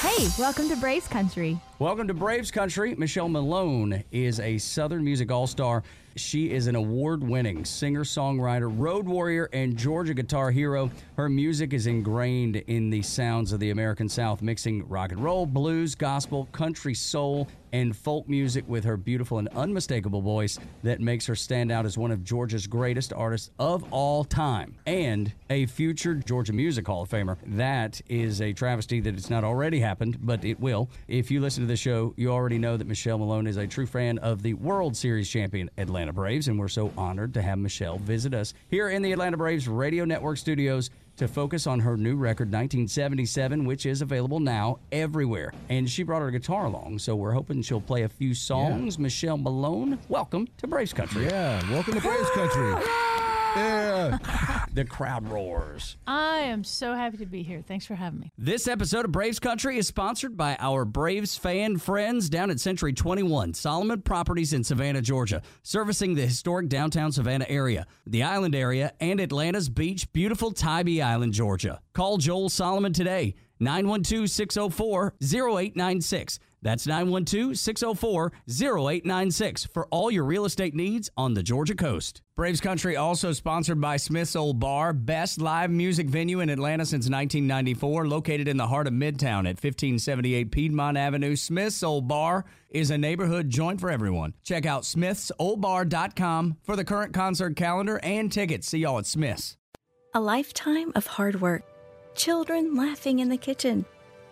Hey, welcome to Braves Country. Welcome to Braves Country. Michelle Malone is a Southern music all star. She is an award winning singer songwriter, road warrior, and Georgia guitar hero. Her music is ingrained in the sounds of the American South, mixing rock and roll, blues, gospel, country, soul, and folk music with her beautiful and unmistakable voice that makes her stand out as one of Georgia's greatest artists of all time and a future Georgia Music Hall of Famer. That is a travesty that it's not already happened, but it will. If you listen to the show, you already know that Michelle Malone is a true fan of the World Series champion Atlanta Braves, and we're so honored to have Michelle visit us here in the Atlanta Braves Radio Network studios to focus on her new record 1977 which is available now everywhere. And she brought her guitar along so we're hoping she'll play a few songs. Michelle malone welcome to braves country. Yeah, welcome to Braves Country. Yeah. the crowd roars I am so happy to be here. Thanks for having me. This episode of Braves Country is sponsored by our Braves fan friends down at Century 21, Solomon Properties in Savannah, Georgia, servicing the historic downtown Savannah area, the island area, and Atlanta's beach, beautiful Tybee Island, Georgia. Call Joel Solomon today, 912 604 0896. That's 912 604 0896 for all your real estate needs on the Georgia coast. Braves Country also sponsored by Smith's Old Bar, best live music venue in Atlanta since 1994, located in the heart of Midtown at 1578 Piedmont Avenue. Smith's Old Bar is a neighborhood joint for everyone. Check out smithsoldbar.com for the current concert calendar and tickets. See y'all at Smith's. A lifetime of hard work, children laughing in the kitchen,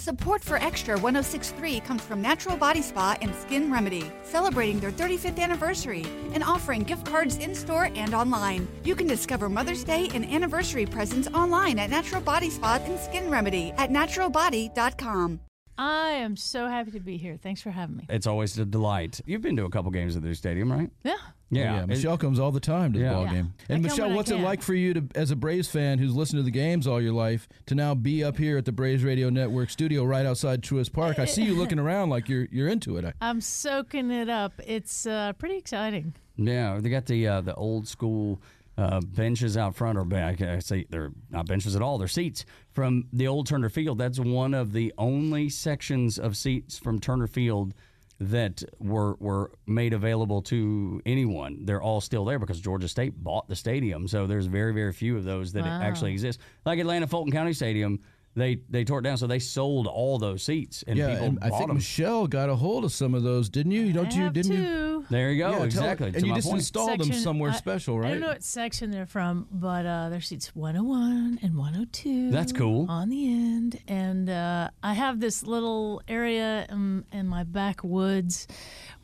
Support for Extra 1063 comes from Natural Body Spa and Skin Remedy, celebrating their 35th anniversary and offering gift cards in store and online. You can discover Mother's Day and anniversary presents online at Natural Body Spa and Skin Remedy at naturalbody.com. I am so happy to be here. Thanks for having me. It's always a delight. You've been to a couple games at their stadium, right? Yeah. Yeah, Michelle comes all the time to the Yeah. ball game. I And come Michelle, what's it like for you to, as a Braves fan who's listened to the games all your life, to now be up here at the Braves Radio Network studio right outside Truist Park? I see you looking around like you're you're into it. I'm soaking it up. It's uh, pretty exciting. Yeah, they got the uh, the old school uh, benches out front, or ba- I say they're not benches at all; they're seats from the old Turner Field. That's one of the only sections of seats from Turner Field that were were made available to anyone. They're all still there because Georgia State bought the stadium, so there's very very few of those that Wow. actually exist. Like Atlanta Fulton County Stadium. They, they tore it down, so they sold all those seats, and yeah, people and I bought think them. Michelle got a hold of some of those, didn't you? Don't I you? have Didn't you? There you go, Yeah, tell- exactly. and to you just point. installed them somewhere I- special, right? I don't know what section they're from, but uh, their seats 101 and 102. That's cool. On the end. And uh, I have this little area in, in my backwoods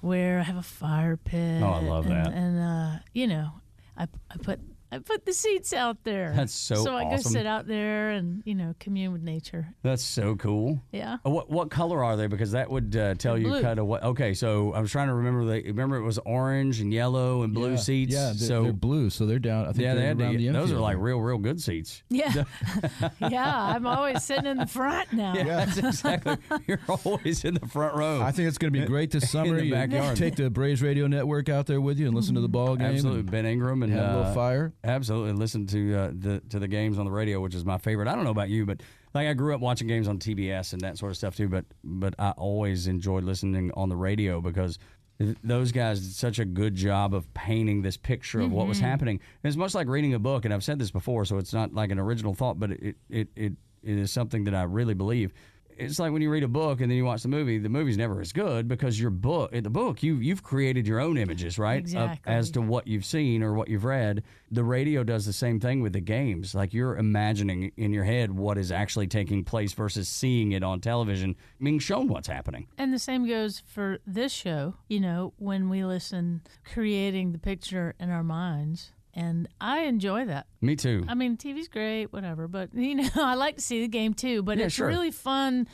where I have a fire pit. Oh, I love and, that. And, uh, you know, I, I put. I put the seats out there. That's so So I go sit out there and you know commune with nature. That's so cool. Yeah. Uh, What what color are they? Because that would uh, tell They're you blue. kind of what. Okay, so I was trying to remember. The, remember it was orange and yellow and blue yeah. seats. Yeah, they're, so they're blue, so they're down. I think yeah, they're they had to, around the those are like real real good seats. Yeah. yeah. I'm always sitting in the front now. Yeah, that's exactly. You're always in the front row. I think it's going to be great this summer. in the You backyard. Take the Braves Radio Network out there with you and listen to the ball game. Absolutely, Ben Ingram and have a uh, little fire. Absolutely, listen to uh, the to the games on the radio, which is my favorite. I don't know about you, but like I grew up watching games on TBS and that sort of stuff too. But but I always enjoyed listening on the radio because those guys did such a good job of painting this picture of what was happening. And it's much like reading a book, and I've said this before, so it's not like an original thought, but it it it, it is something that I really believe. It's like when you read a book and then you watch the movie. The movie's never as good because your book, the book, you you've created your own images, right? Of- Exactly. as to what you've seen or what you've read. The radio does the same thing with the games. Like you're imagining in your head what is actually taking place versus seeing it on television, being shown what's happening. And the same goes for this show, you know, when we listen, creating the picture in our minds. And I enjoy that. Me too. I mean, TV's great, whatever, but, you know, I like to see the game too. But Yeah, it's sure. really fun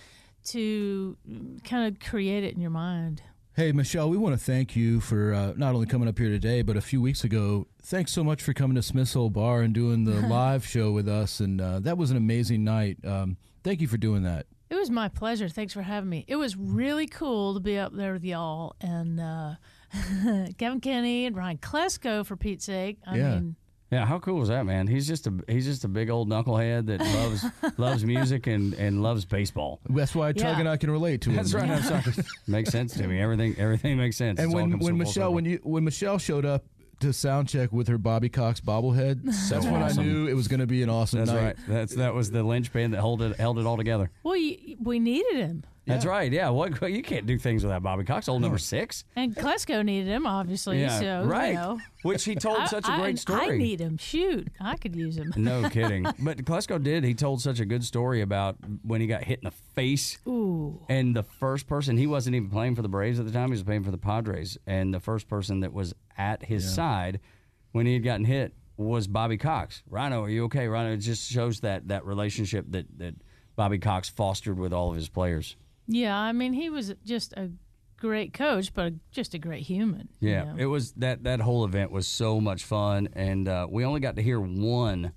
to kind of create it in your mind. Hey, Michelle, we want to thank you for uh, not only coming up here today, but a few weeks ago. Thanks so much for coming to Smith's Old Bar and doing the live show with us. And uh, that was an amazing night. Um, thank you for doing that. It was my pleasure. Thanks for having me. It was really cool to be up there with y'all and uh, Kevn Kinney and Ryan Klesko, for Pete's sake. I Yeah. mean, Yeah, how cool is that, man? He's just a he's just a big old knucklehead that loves loves music and, and loves baseball. That's why Tug Yeah. and I can relate to him. That's right. I'm sorry. makes sense to me. Everything everything makes sense. And It's when, when Michelle circle. when you when Michelle showed up to sound check with her Bobby Cox bobblehead, that's when awesome. I knew it was going to be an awesome that's night. right. That's that was the linchpin that held it held it all together. well, you, we needed him. That's right. Yeah. What you can't do things without Bobby Cox, old number six. And Klesko needed him, obviously. Yeah. so, right. You know. Which he told I- such a I- great story. I need him. Shoot, I could use him. No kidding. But Klesko did. He told such a good story about when he got hit in the face. Ooh. And the first person, he wasn't even playing for the Braves at the time, he was playing for the Padres. And the first person that was at his side when he had gotten hit was Bobby Cox. Rhino, are you okay? Rhino, it just shows that, that relationship that, that Bobby Cox fostered with all of his players. Yeah, I mean, he was just a great coach, but just a great human. you Yeah, know. it was that that whole event was so much fun, and uh, we only got to hear one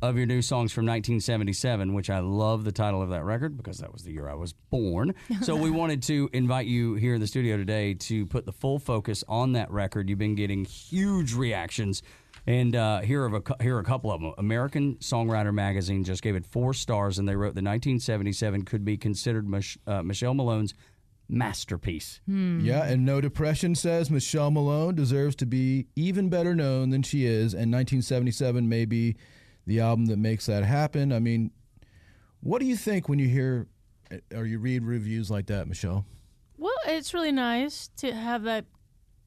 of your new songs from 1977, which I love the title of that record because that was the year I was born. So we wanted to invite you here in the studio today to put the full focus on that record. You've been getting huge reactions. And uh, here are a here are a couple of them. American Songwriter Magazine just gave it four stars, and they wrote the 1977 could be considered Mich- uh, Michelle Malone's masterpiece. Yeah, and No Depression says Michelle Malone deserves to be even better known than she is, and 1977 may be the album that makes that happen. I mean, what do you think when you hear or you read reviews like that, Michelle? Well, it's really nice to have that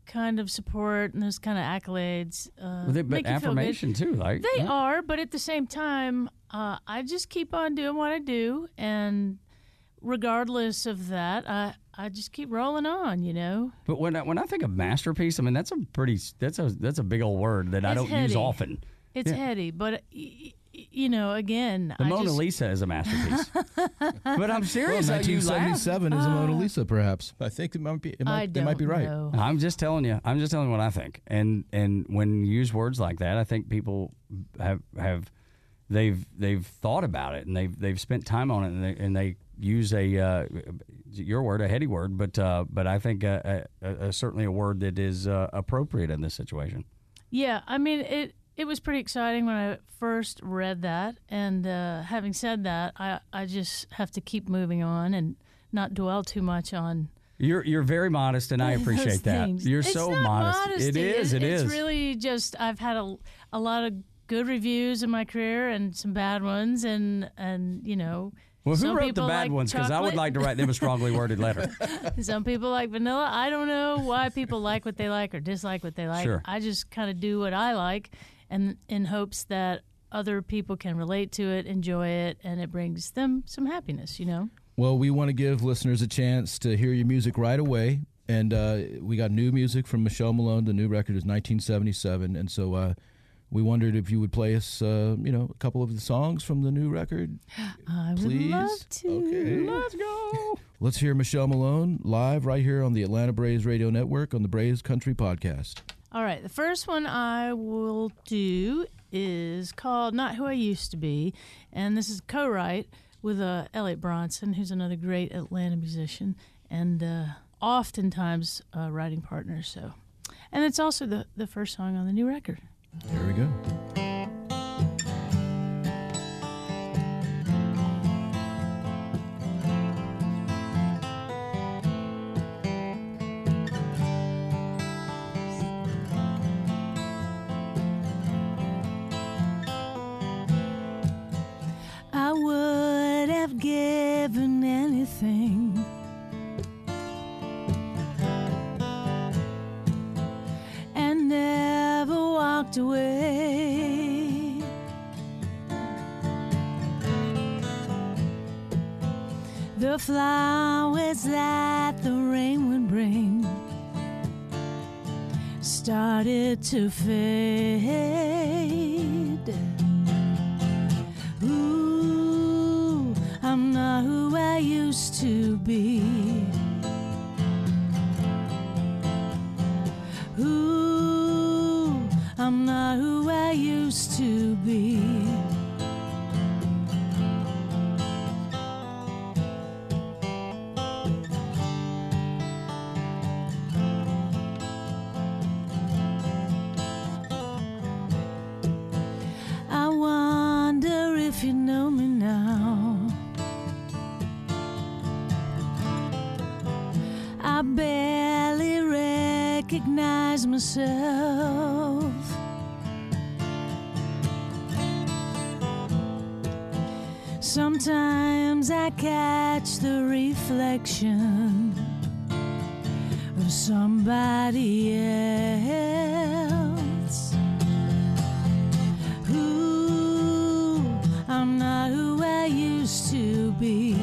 kind of support and those kind of accolades. Uh, Well, they- but make you feel good. affirmation too, like They are, but at the same time, uh, I just keep on doing what I do, and regardless of that, I I just keep rolling on. You know, But when I, when I think of masterpiece, I mean that's a pretty that's a that's a big old word that I don't use often. it's Yeah. heady, but you know, again, The I Mona just, Lisa is a masterpiece. but I'm serious. Well, uh, you 1977 is a Mona Lisa, perhaps. I think it might be. It I might, they might be don't right. know. I'm just telling you. I'm just telling you what I think. And and when you use words like that, I think people have have they've they've thought about it and they've they've spent time on it and they, and they use a uh, your word a heady word, but uh, but I think uh, uh, uh, certainly a word that is uh, appropriate in this situation. Yeah, I mean it. It was pretty exciting when I first read that, and uh, having said that, I I just have to keep moving on and not dwell too much on. You're you're very modest, and I appreciate that. things. You're It's so modest. Modesty. It is. It- It it's is. really just I've had a a lot of good reviews in my career and some bad ones, and and you know. well, who some wrote the bad like ones? Because I would like to write them a strongly worded letter. Some people like vanilla. I don't know why people like what they like or dislike what they like. Sure. I just kind of do what I like, and in hopes that other people can relate to it, enjoy it, and it brings them some happiness. You know. Well, we want to give listeners a chance to hear your music right away. And uh, we got new music from Michelle Malone. The new record is 1977. And so uh, we wondered if you would play us, uh, you know, a couple of the songs from the new record. I would Please? love to. Okay. Let's go. Let's hear Michelle Malone live right here on the Atlanta Braves Radio Network on the Braves Country Podcast. All right, the first one I will do is called "Not Who I Used to Be," and this is co-write with uh, Elliot Bronson, who's another great Atlanta musician, and uh, oftentimes uh, writing partner. So, and it's also the the first song on the new record. Here we go. Anything. And never walked away. The flowers that the rain would bring started to fade. Not who I used to be. Ooh, I'm not who I used to be. Recognize myself. Sometimes I catch the reflection of somebody else. Who I'm not who I used to be.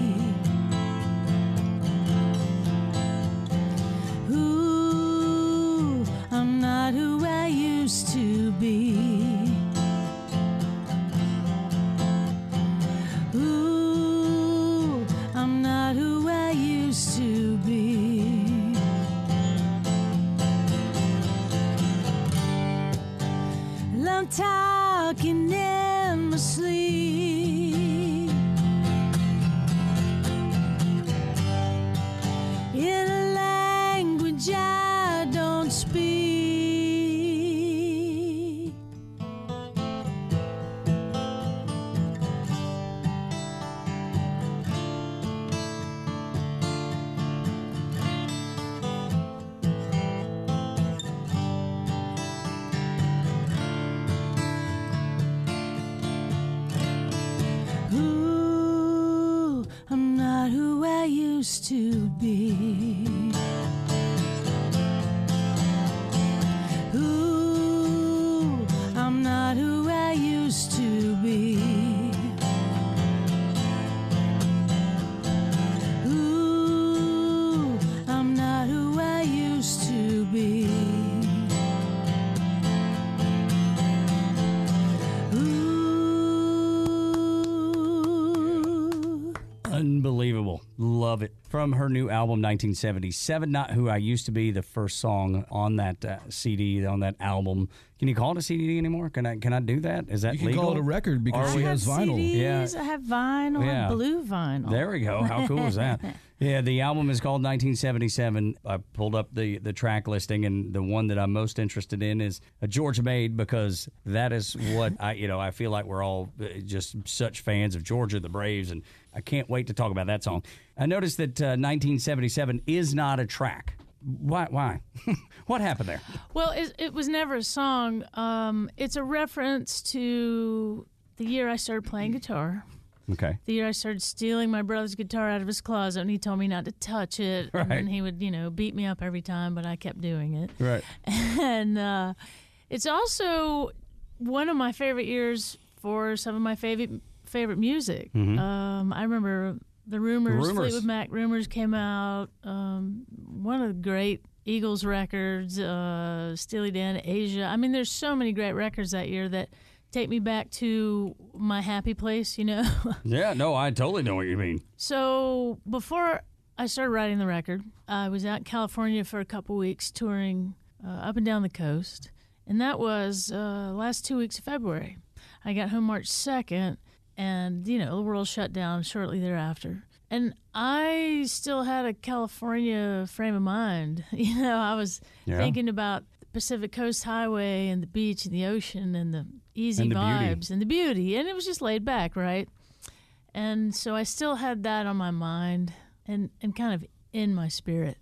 Album, 1977, Not Who I Used to Be, the first song on that uh, CD, on that album. Can you call it a CD anymore? Can I can I do that? Is that You can legal? call it a record because Are she I have has vinyl. CDs, Yeah. I have vinyl, Yeah. have blue vinyl. There we go. How cool is that? Yeah, the album is called 1977. I pulled up the the track listing, and the one that I'm most interested in is a Georgia Made because that is what I, you know, I feel like we're all uh, just such fans of Georgia, the Braves, and I can't wait to talk about that song. I noticed that uh, 1977 is not a track. Why? Why? what happened there? Well, it, it was never a song. Um, it's a reference to the year I started playing guitar. Okay. The year I started stealing my brother's guitar out of his closet, and he told me not to touch it. Right. And then he would, you know, beat me up every time, but I kept doing it. Right. and uh, it's also one of my favorite years for some of my favorite favorite music. Um, I remember the rumors, Rumors. Fleetwood Mac rumors came out. Um, one of the great Eagles records, uh, Steely Dan, Aja. I mean, there's so many great records that year that take me back to my happy place. You know. Yeah. No, I totally know what you mean. So before I started writing the record, I was out in California for a couple weeks touring uh, up and down the coast, and that was uh, last two weeks of February. I got home March second, and you know the world shut down shortly thereafter. And I still had a California frame of mind. You know, I was Yeah. thinking about the Pacific Coast Highway and the beach and the ocean and the easy And the beauty. vibes and the beauty, and it was just laid back, right? And so I still had that on my mind and, and kind of in my spirit.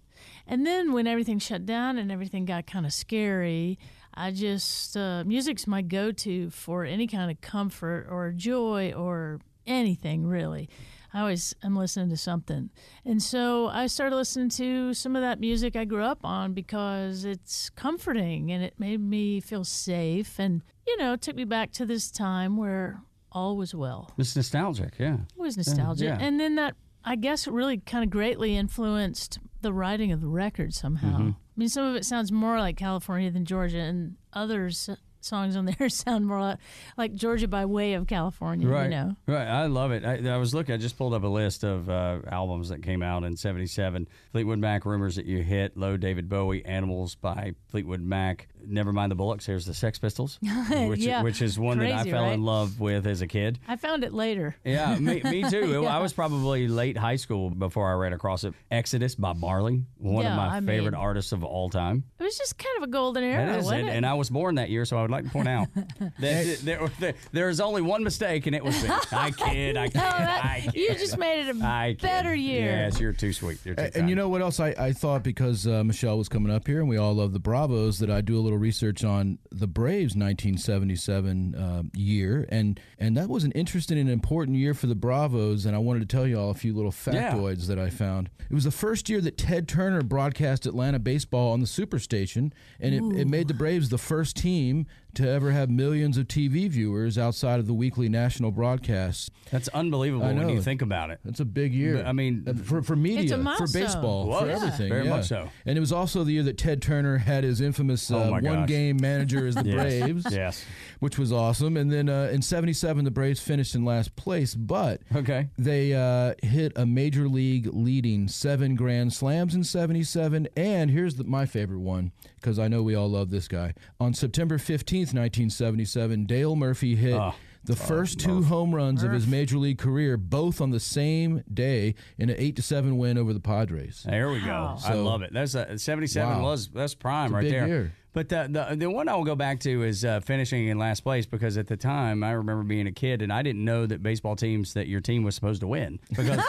And then when everything shut down and everything got kind of scary, I just, uh, music's my go to for any kind of comfort or joy or anything really. I always am listening to something. And so I started listening to some of that music I grew up on because it's comforting and it made me feel safe. And, you know, it took me back to this time where all was well. It's nostalgic. Yeah. It was nostalgia. yeah. And then that, I guess, really kind of greatly influenced the writing of the record somehow. Mm-hmm. I mean, some of it sounds more like California than Georgia, and others songs on there sound more like, like Georgia by way of California, Right. you know? Right. I love it. I, I was looking, I just pulled up a list of uh, albums that came out in 77. Fleetwood Mac, Rumors That You Hit, Low David Bowie, Animals by Fleetwood Mac, never mind the Bollocks. Here's the Sex Pistols, which Yeah. which is one that I Crazy, fell in love with as a kid. I found it later. Yeah, me, me too. I was probably late high school before I ran across it. Exodus by Marley, one of my I favorite mean- artists of all time. It was just kind of a golden era, It is, wasn't and, it? and I was born that year, so I would like to point out that there, there, there is only one mistake, and it was me. I kid, I kid, No, that- I kid. you just made it a I kid. better year. Yes, you're too sweet. You're too And, and you know what else I, I thought because uh, Michelle was coming up here and we all love the Bravos that I do a little research on the Braves 1977 uh, year and and that was an interesting and important year for the Bravos and I wanted to tell you all a few little Yeah. factoids that I found. It was the first year that Ted Turner broadcast Atlanta baseball on the Superstation and it, it made the Braves the first team to ever have millions of TV viewers outside of the weekly national broadcasts. That's unbelievable I when you think about it. That's a big year. But, I mean, for for media, for baseball, Was. for Yeah. everything. Very yeah. much so. And it was also the year that Ted Turner had his infamous Oh uh, my gosh. one game manager as the Yes. Braves, Yes. which was awesome. And then uh, in '77, the Braves finished in last place, but Okay. they uh, hit a major league leading seven grand slams in 77 and here's the, my favorite one because i know we all love this guy on september 15th 1977 dale murphy hit Oh. the ah, first two home runs of his major league career both on the same day in an 8 to 7 win over the padres There we go. Wow. I love it. That's a, 77 Wow. was that's prime a right big there. year. But the, the the one I will go back to is uh, finishing in last place because at the time I remember being a kid and I didn't know that baseball teams that your team was supposed to win because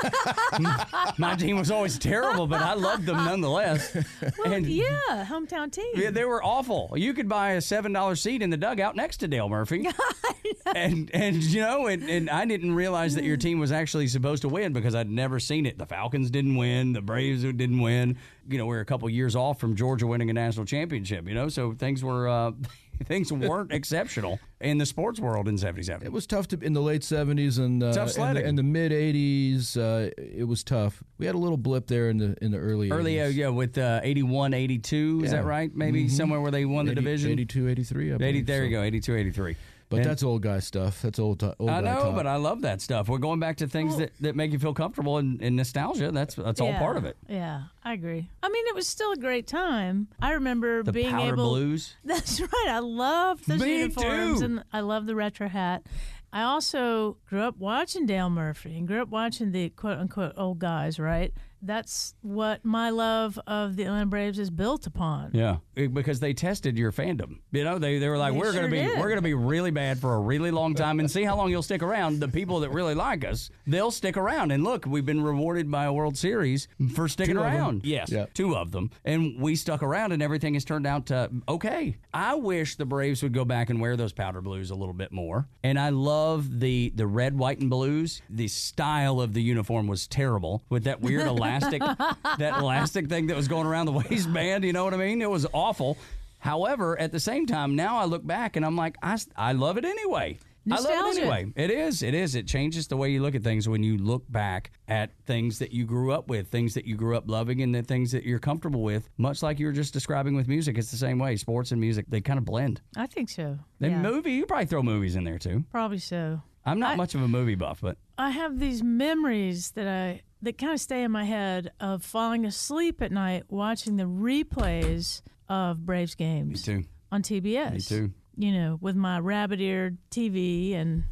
my team was always terrible, but I loved them nonetheless. Well, and yeah, hometown team. yeah, they were awful. You could buy a seven dollar seat in the dugout next to Dale Murphy, and and you know, and, and I didn't realize that your team was actually supposed to win because I'd never seen it. The Falcons didn't win, the Braves didn't win. You know, we are a couple years off from Georgia winning a national championship. You know, so things were uh, things weren't exceptional in the sports world in '77. it was tough to in the late 70s and uh, Tough the, sledding. and the mid 80s uh, it was tough we had a little blip there in the in the early Early, uh, 80s. yeah, with uh, 81, 82, is that right? Maybe somewhere where they won the division. 82 83 I 80 there so. you go, 82, 83. But And- that's old guy stuff that's old, ti- old I guy know, talk. but I love that stuff. We're going back to things that, that make you feel comfortable and, and nostalgia. That's that's all part of it. Yeah, I agree. I mean, it was still a great time. I remember The being powder able. blues. That's right. I love those Me uniforms too. and I love the retro hat. I also grew up watching Dale Murphy and grew up watching the quote unquote old guys, right? That's what my love of the Atlanta Braves is built upon. Yeah, because they tested your fandom. You know, they, they were like, They we're gonna be did. we're gonna be really bad for a really long time and see how long you'll stick around. The people that really like us, they'll stick around. And look, we've been rewarded by a World Series for sticking Two around. Yes, Yeah. two of them, and we stuck around, and everything has turned out to okay. I wish the Braves would go back and wear those powder blues a little bit more. And I love the the red, white, and blues. The style of the uniform was terrible with that weird elastic, that elastic thing that was going around the waistband. You know what I mean? It was awful. However, at the same time, now I look back and I'm like, I, I love it anyway. I love it Nostalgia. anyway. It is. It is. It changes the way you look at things when you look back at things that you grew up with, things that you grew up loving, and the things that you're comfortable with. Much like you were just describing with music, it's the same way. Sports and music, they kind of blend. I think so. And yeah, movie, you probably throw movies in there too. probably so. I'm not I- much of a movie buff, but I have these memories that I that kind of stay in my head of falling asleep at night watching the replays of Braves games. me too. on TBS. Me too. You know, with my rabbit-eared TV and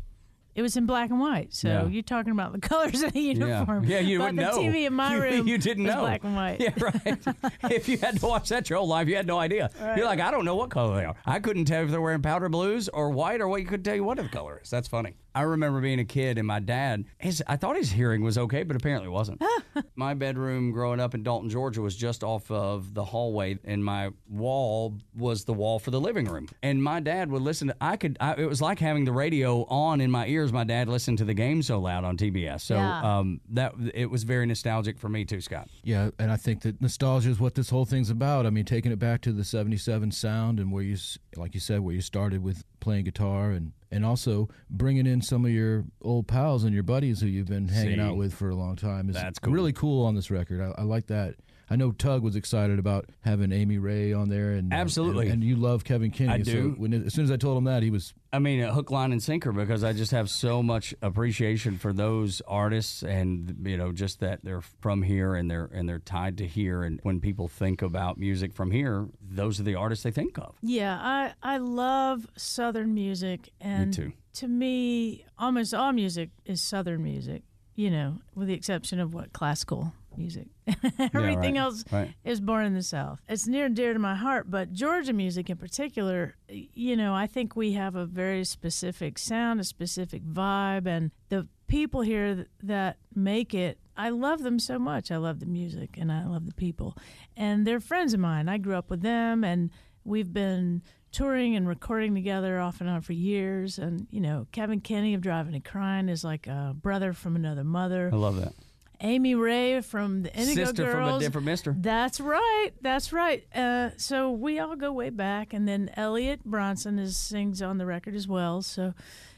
it was in black and white. So Yeah. you're talking about the colors of the uniform. Yeah, you but wouldn't the. TV in my room you didn't was know. black and white. Yeah, right. if you had to watch that your whole life, you had no idea. You're like, I don't know what color they are. I couldn't tell if they're wearing powder blues or white or what. You couldn't tell you what the color is. That's funny. I remember being a kid and my dad, his, I thought his hearing was okay, but apparently it wasn't. my bedroom growing up in Dalton, Georgia was just off of the hallway, and my wall was the wall for the living room. And my dad would listen to, I could, I, it was like having the radio on in my ears. My dad listened to the game so loud on TBS. So Yeah. um, that it was very nostalgic for me too, Scott. Yeah, and I think that nostalgia is what this whole thing's about. I mean, taking it back to the '77 sound and where you, like you said, where you started with playing guitar, and and also bringing in some of your old pals and your buddies who you've been hanging See. out with for a long time is That's cool. really cool on this record. I, I like that. I know Tug was excited about having Amy Ray on there, and Absolutely. and, and you love Kevn Kinney. I so do. when, as soon as I told him that, he was I mean, a hook, line, and sinker because I just have so much appreciation for those artists, and you know, just that they're from here and they're and they're tied to here. And when people think about music from here, those are the artists they think of. Yeah, I I love Southern music, and too. to me, almost all music is Southern music. You know, with the exception of what classical music. Everything right, else right. is born in the South. It's near and dear to my heart, but Georgia music in particular, you know, I think we have a very specific sound, a specific vibe, and the people here that make it, I love them so much. I love the music and I love the people. And they're friends of mine. I grew up with them, and we've been touring and recording together off and on for years. And, you know, Kevn Kinney of Driving and Crying is like a brother from another mother. I love that. Amy Ray from the Indigo Sister Girls. from a different mister. That's right. That's right. Uh, so we all go way back, and then Elliot Bronson is sings on the record as well. So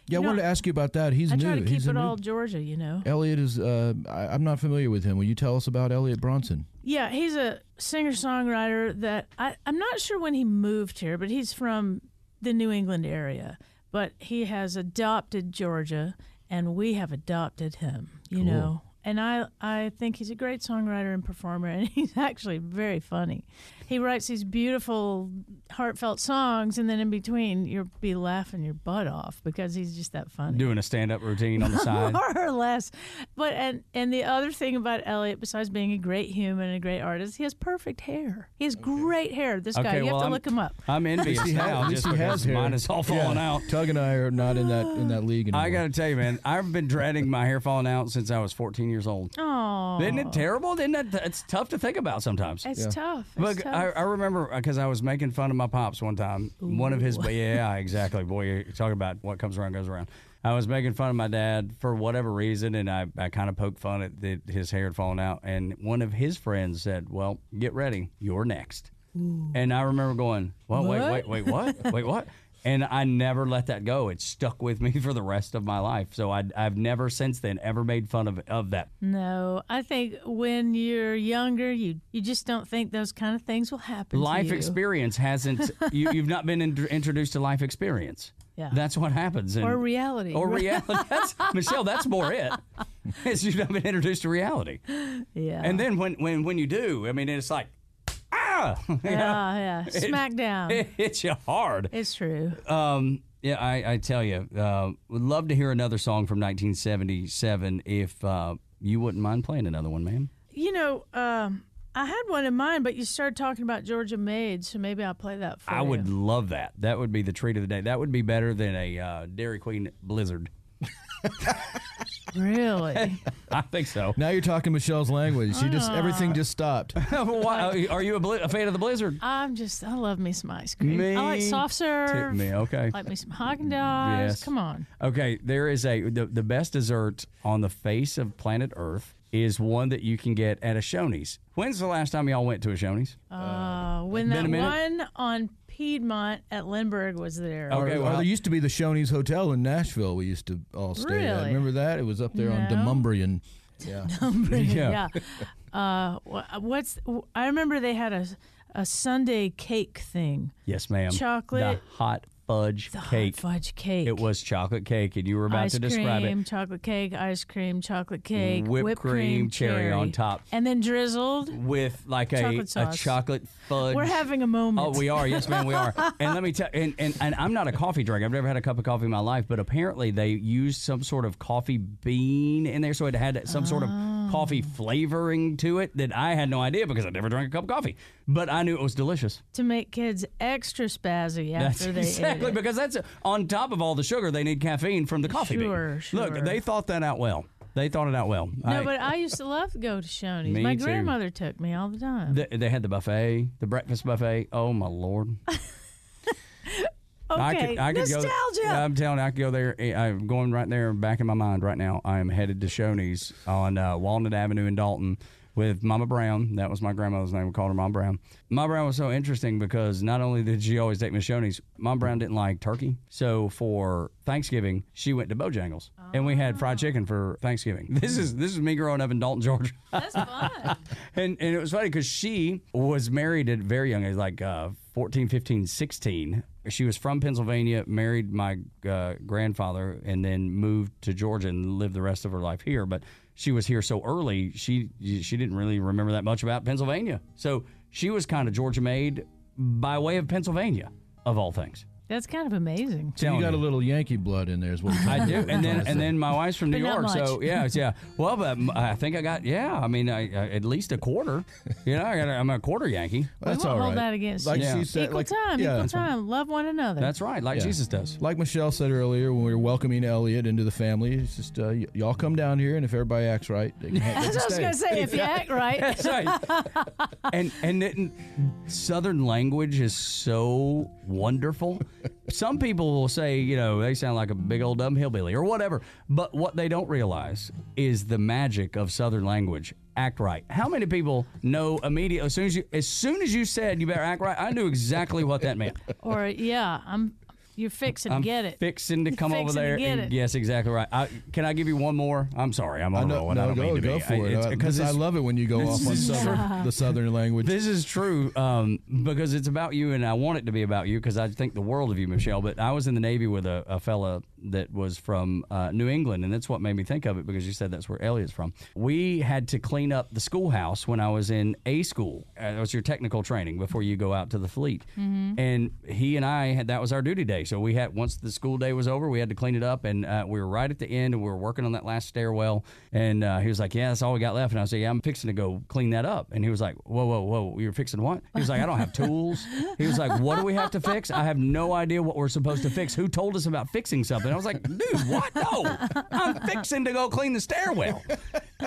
yeah. you I know, wanted to ask you about that. He's I new. try to keep He's a it new- all Georgia. You know. Elliot is. Uh, I, I'm not familiar with him. Will you tell us about Elliot Bronson? Yeah, he's a singer songwriter that I, I'm not sure when he moved here, but he's from the New England area. But he has adopted Georgia, and we have adopted him. You know. And I, I think he's a great songwriter and performer, and he's actually very funny. He writes these beautiful, heartfelt songs, and then in between, you'll be laughing your butt off because he's just that funny Doing a stand up routine on the side. more or less. But and and the other thing about Elliot, besides being a great human and a great artist, he has perfect hair. He has great hair. This guy, Okay, you have to I'm- look him up. I'm envious He now has- just he has hair. mine is all falling Yeah. out. Tug and I are not in that in that league anymore. I got to tell you, man, I've been dreading my hair falling out since I was 14 years old. Oh, Isn't it terrible? Isn't that it's tough to think about sometimes? It's tough. It's But tough. I, I remember uh, because I was making fun of my pops one time. One of his, yeah, exactly. Boy, you talk about what comes around goes around. I was making fun of my dad for whatever reason, and I, I kind of poked fun at that his hair had fallen out. And one of his friends said, "Well, get ready, you're next." And I remember going, "Well, wait, wait, wait, what? wait, what?" And I never let that go. It stuck with me for the rest of my life. So I, I've never since then ever made fun of of that. no, I think when you're younger, you you just don't think those kind of things will happen. life experience hasn't you, you've not been in, introduced to life experience Yeah. that's what happens and, or reality. or reality that's michelle that's more it is you've not been introduced to reality yeah. and then when when when you do i mean it's like ah you know, yeah, yeah. Smack down. it hits you hard it's true. um yeah i i tell you uh would love to hear another song from 1977 if uh you wouldn't mind playing another one ma'am You know, um, I had one in mind, but you started talking about Georgia Made, so maybe I'll play that for I you. would love that. That would be the treat of the day. That would be better than a uh, Dairy Queen Blizzard. Really? I think so. now you're talking Michelle's language. She just everything just stopped. Why, are you a, bli- a fan of the Blizzard? I'm just, I love me some ice cream. Me I like soft serve. Me, okay. like me some Haagen Dazs. Yes. Come on. Okay, there is a the, the best dessert on the face of planet Earth is one that you can get at a Shoney's. When's the last time y'all went to a Shoney's? Uh, when been a that minute? one on Piedmont at Lindbergh was there. Okay, Or- or well- there used to be the Shoney's Hotel in Nashville. We used to all stay at. Remember that? It was up there on No. Demonbreun. Yeah. yeah. Uh, what's I remember they had a a Sunday cake thing. Yes, ma'am. Chocolate- The hot fudge The hot cake. fudge cake. It was chocolate cake, and you were about ice to describe cream, it. chocolate cake, ice cream, chocolate cake, Whipped cream, cherry on top. and then drizzled. With like a, Chocolate a chocolate fudge. We're having a moment. Oh, we are. Yes, ma'am, we are. And let me tell and, and, and I'm not a coffee drinker. I've never had a cup of coffee in my life, but apparently they used some sort of coffee bean in there, so it had some sort of coffee flavoring to it that I had no idea because I never drank a cup of coffee. But I knew it was delicious. to make kids extra spazzy That's after they exactly ate it. because that's on top of all the sugar they need caffeine from the coffee Sure, bean. sure. Look, they thought that out well. They thought it out well. No, I- but I used to love to go to Shoney's. My too. grandmother took me all the time. They, they had the buffet, the breakfast buffet. Oh my lord! I could, I could nostalgia. go. I'm telling you, I could go there. Eh, I'm going right there, back in my mind right now. I am headed to Shoney's on uh, Walnut Avenue in Dalton with Mama Brown. That was my grandmother's name. We called her Mama Brown. Mama Brown was so interesting because not only did she always take me to Shoney's, Mama Brown didn't like turkey. So for Thanksgiving, she went to Bojangles, and we had fried chicken for Thanksgiving. This is this is me growing up in Dalton, Georgia. That's fun. and and it was funny because she was married at very young age, like uh, 14, 15, 16. She was from Pennsylvania, married my uh, grandfather, and then moved to Georgia and lived the rest of her life here. But she was here so early, she she didn't really remember that much about Pennsylvania. So she was kind of Georgia made by way of Pennsylvania, of all things. That's kind of amazing. So you got a little Yankee blood in there, is what you're I do, and then and then my wife's from New But not York, so yeah, yeah. Well, but I think I got yeah. I mean, I, I, at least a quarter. You know, I got a, I'm a quarter Yankee. That's we won't all hold that against like you. Yeah. said, equal like, time, yeah, equal that's right. time. Love one another. That's right, like Yeah. Jesus does. Like Michelle said earlier when we were welcoming Elliot into the family, it's just uh, y- y'all come down here, and if everybody acts right, they can, ha- they That's can what I was stay. going to say. If you act right. That's right. and and it, Southern language is so wonderful. Some people will say, you know, they sound like a big old dumb hillbilly or whatever. But what they don't realize is the magic of Southern language. Act right. How many people know immediately as soon as you as soon as you said you better act right? I knew exactly what that meant. or yeah, I'm. You're fixing to I'm get it. fixing to come over Fixing to there. get and- it. yes, exactly right. I, can I give you one more? I'm sorry, I'm I on a know, roll. and I no, don't go, mean to go be. for I- it. Because this- I love it when you go off on southern, the southern language. This is true um, because it's about you, and I want it to be about you because I think the world of you, Michelle. But I was in the Navy with a, a fella that was from uh, New England, and that's what made me think of it because you said that's where Elliot's from. We had to clean up the schoolhouse when I was in A school. Uh, that was your technical training before you go out to the fleet. And he and I had that was our duty day. So we had once the school day was over, we had to clean it up, and uh, we were right at the end, and we were working on that last stairwell. And uh, he was like, "Yeah, that's all we got left." And I was like, "Yeah, I'm fixing to go clean that up." And he was like, "Whoa, whoa, whoa, you're fixing what?" He was like, "I don't have tools." He was like, "What do we have to fix? I have no idea what we're supposed to fix. Who told us about fixing something?" I was like, "Dude, what? No, I'm fixing to go clean the stairwell."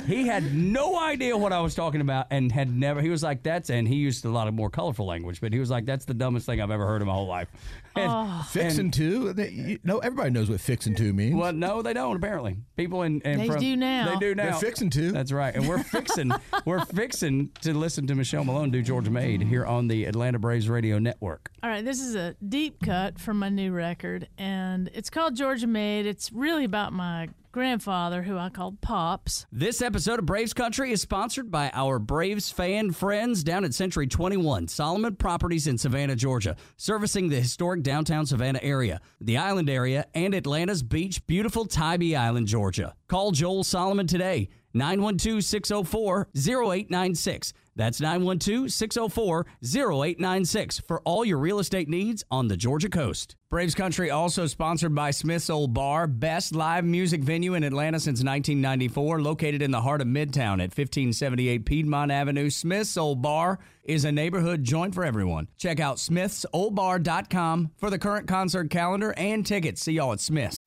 He had no idea what I was talking about and had never. He was like, "That's," and he used a lot of more colorful language, but he was like, "That's the dumbest thing I've ever heard in my whole life." And, oh. fixing and- to? They, you, no, everybody knows what fixing to means. Well, no, they don't. Apparently, people in, in They from- do now. They do now. They're fixing to. That's right, and we're fixing. we're fixing to listen to Michelle Malone do Georgia Made here on the Atlanta Braves Radio Network. All right, this is a deep cut from my new record, and it's called Georgia Made. It's really about my grandfather, who I called Pops. This episode of Braves Country is sponsored by our Braves fan friends down at Century 21, Solomon Properties in Savannah, Georgia, servicing the historic downtown Savannah area, the island area, and Atlanta's beach, beautiful Tybee Island, Georgia. Call Joel Solomon today, 912 604 0896. That's 912 604 0896 for all your real estate needs on the Georgia coast. Braves Country also sponsored by Smith's Old Bar, best live music venue in Atlanta since 1994, located in the heart of Midtown at 1578 Piedmont Avenue. Smith's Old Bar is a neighborhood joint for everyone. Check out smithsoldbar.com for the current concert calendar and tickets. See y'all at Smith's.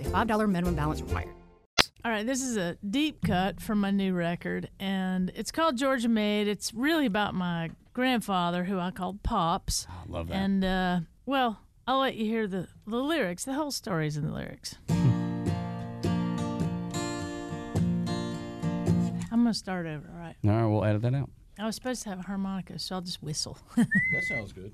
a $5 minimum balance required. All right, this is a deep cut from my new record, and it's called Georgia Made. It's really about my grandfather, who I called Pops. I love that. And, uh, well, I'll let you hear the, the lyrics. The whole story's in the lyrics. I'm going to start over, all right? All right, we'll edit that out. I was supposed to have a harmonica, so I'll just whistle. that sounds good.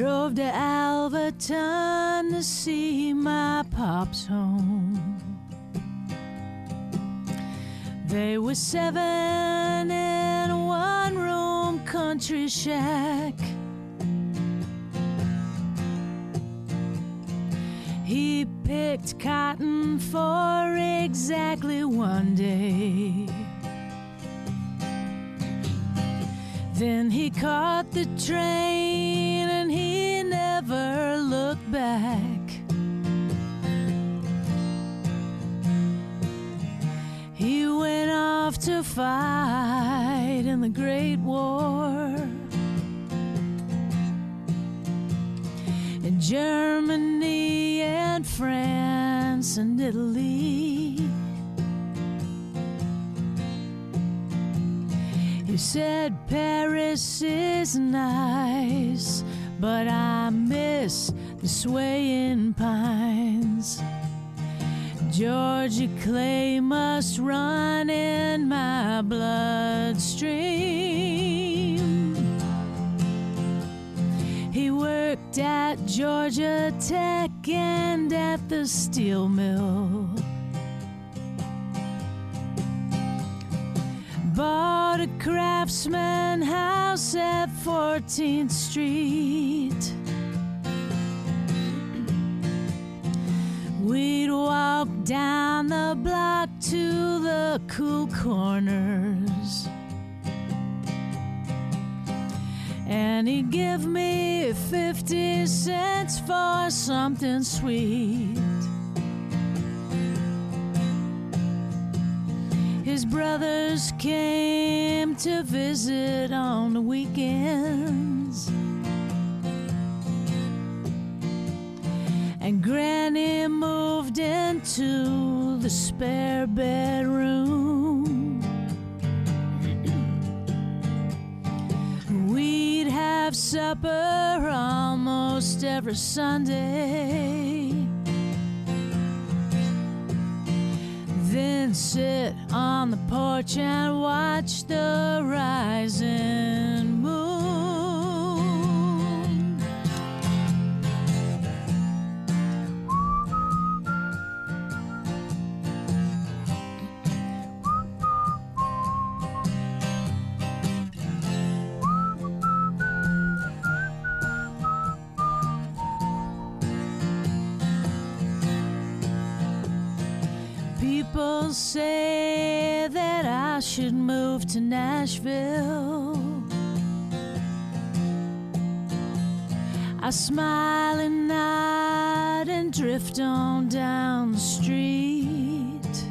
Drove to Alvaton to see my pops home. They were seven in a one room country shack. He picked cotton for exactly one day. Then he caught the train back. He went off to fight in the Great War. In Germany and France and Italy. You said Paris is nice, but I miss swaying pines. Georgia clay must run in my bloodstream. He worked at Georgia Tech and at the steel mill. Bought a craftsman house at 14th Street. We'd walk down the block to the cool corners. And he'd give me 50 cents for something sweet. His brothers came to visit on the weekends. And Granny moved into the spare bedroom. We'd have supper almost every Sunday. Then sit on the porch and watch the rising to Nashville. I smile and nod and drift on down the street.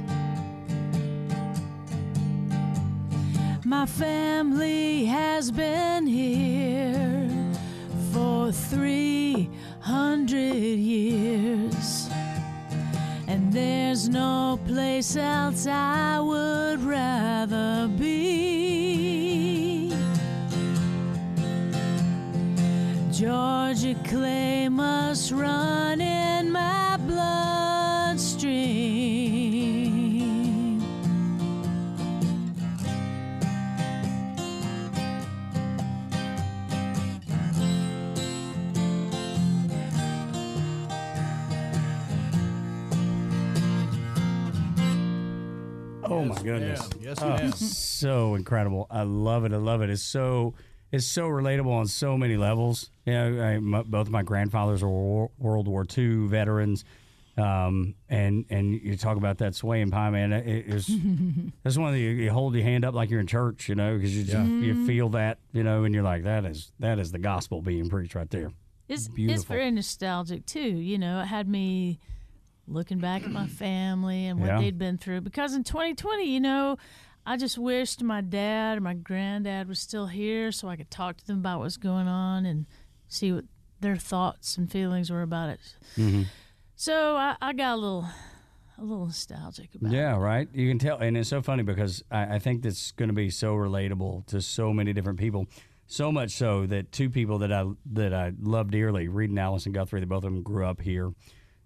My family has been here for 300 years. And there's no place else I would Georgia clay must run in my bloodstream. Oh my goodness. ma'am. Yes, Oh, ma'am. Ah, so incredible. I love it. I love it. It's so it's so relatable on so many levels. You know, I, my, both of my grandfathers are Wor- World War II veterans. Um, and and you talk about that swaying pie, man. It, it's that's one of the you hold your hand up like you're in church, you know, because you just, you feel that, you know, and you're like that is that is the gospel being preached right there. It's, Beautiful. it's very nostalgic too. You know, it had me looking back at my family and what Yeah. they'd been through. Because in 2020, you know, I just wished my dad or my granddad was still here so I could talk to them about what's going on and see what their thoughts and feelings were about it. Mm-hmm. So I, I got a little, a little nostalgic about it. Yeah, right. You can tell, and it's so funny because I, I think that's going to be so relatable to so many different people. So much so that two people that I that I love dearly, Reed and Allison Guthrie, they both of them grew up here,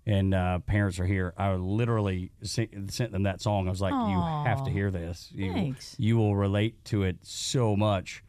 and uh, parents are here. I literally sent, sent them that song. I was like, "You have to hear this. You thanks. you will relate to it so much."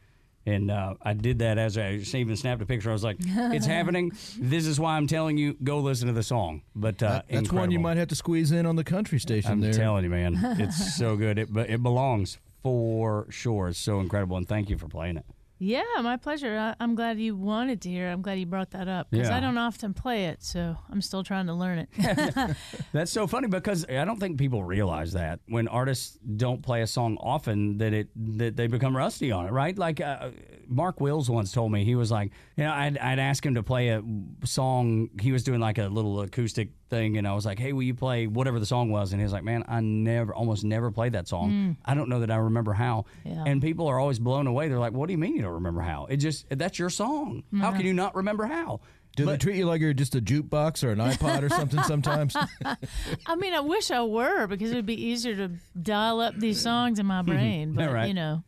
And uh, I did that as I even snapped a picture. I was like, "It's happening. This is why I'm telling you. Go listen to the song." But uh, That- that's one you might have to squeeze in on the country station I'm there. telling you, man, it's so good. It but it belongs for sure. It's so incredible, and thank you for playing it. Yeah, my pleasure. I, I'm glad you wanted to hear. it. I'm glad you brought that up because Yeah. I don't often play it, so I'm still trying to learn it. That's so funny because I don't think people realize that when artists don't play a song often that it that they become rusty on it, right? Like uh, Mark Wills once told me he was like, you know, I'd, I'd ask him to play a song. He was doing like a little acoustic thing, and I was like, hey, will you play whatever the song was? And he was like, man, I never, almost never played that song. Hmm. I don't know that I remember how. Yeah. And people are always blown away. They're like, what do you mean you don't remember how? It just that's your song. How can uh-huh. you not remember how? Do they treat you like you're just a jukebox or an iPod or something sometimes? I mean, I wish I were because it would be easier to dial up these songs in my hmm. brain. But right. you know,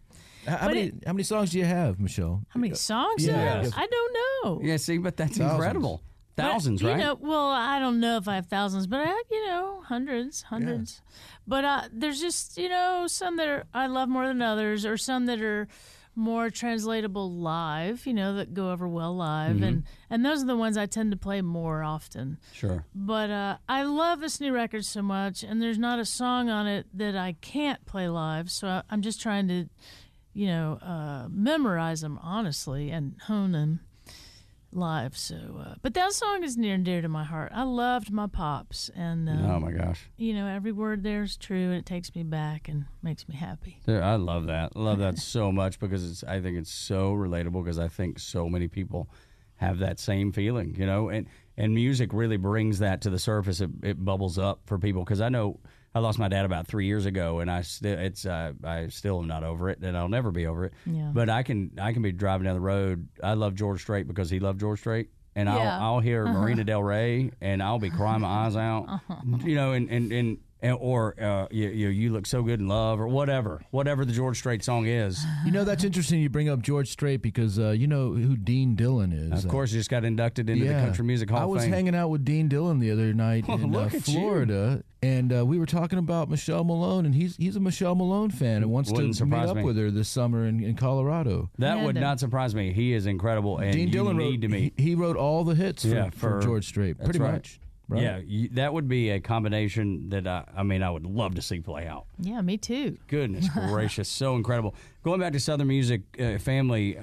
how, how But many it- how many songs do you have, Michelle? how many songs? do I Yeah. I don't know. Yeah, see, but that's Thousands. incredible. But, Thousands, you right? know, well, I don't know if I have thousands, but I have, you know, hundreds, hundreds. But uh, there's just, you know, some that are, I love more than others, or some that are more translatable live, you know, that go over well live, and and those are the ones I tend to play more often. Sure. But uh, I love this new record so much, and there's not a song on it that I can't play live. So I, I'm just trying to, you know, uh, memorize them honestly and hone them live. So, uh, but that song is near and dear to my heart. I loved my pops, and uh, Oh my gosh. you know, every word there is true, and it takes me back and makes me happy. Dude, I love that. I love that so much because it's I think it's so relatable because I think so many people have that same feeling, you know, and and music really brings that to the surface. It, it bubbles up for people because I know I lost my dad about three years ago, and I still it's uh, I still am not over it, and I'll never be over it. Yeah. But I can I can be driving down the road. I love George Strait because he loved George Strait. And Yeah. I'll, I'll hear Marina Del Rey, and I'll be crying my eyes out, you know, and, and and- or uh, you, you you look so good in love, or whatever, whatever the George Strait song is. You know that's interesting. You bring up George Strait because uh, you know who Dean Dillon is. Of course, he just got inducted into the Country Music Hall I of was Fame. hanging out with Dean Dillon the other night Oh, in uh, look at you. Florida, and uh, we were talking about Michelle Malone, and he's he's a Michelle Malone fan and wants Wouldn't to meet up me. with her this summer in, in Colorado. that Yeah, would the- not surprise me. He is incredible, and Dean you Dillon need wrote to meet. He, he wrote all the hits for, Yeah, for for- George Strait, pretty right. much. Right? Yeah, you, that would be a combination that I, I mean I would love to see play out. Yeah, me too. Goodness gracious, so incredible. Going back to Southern Music uh, Family, uh,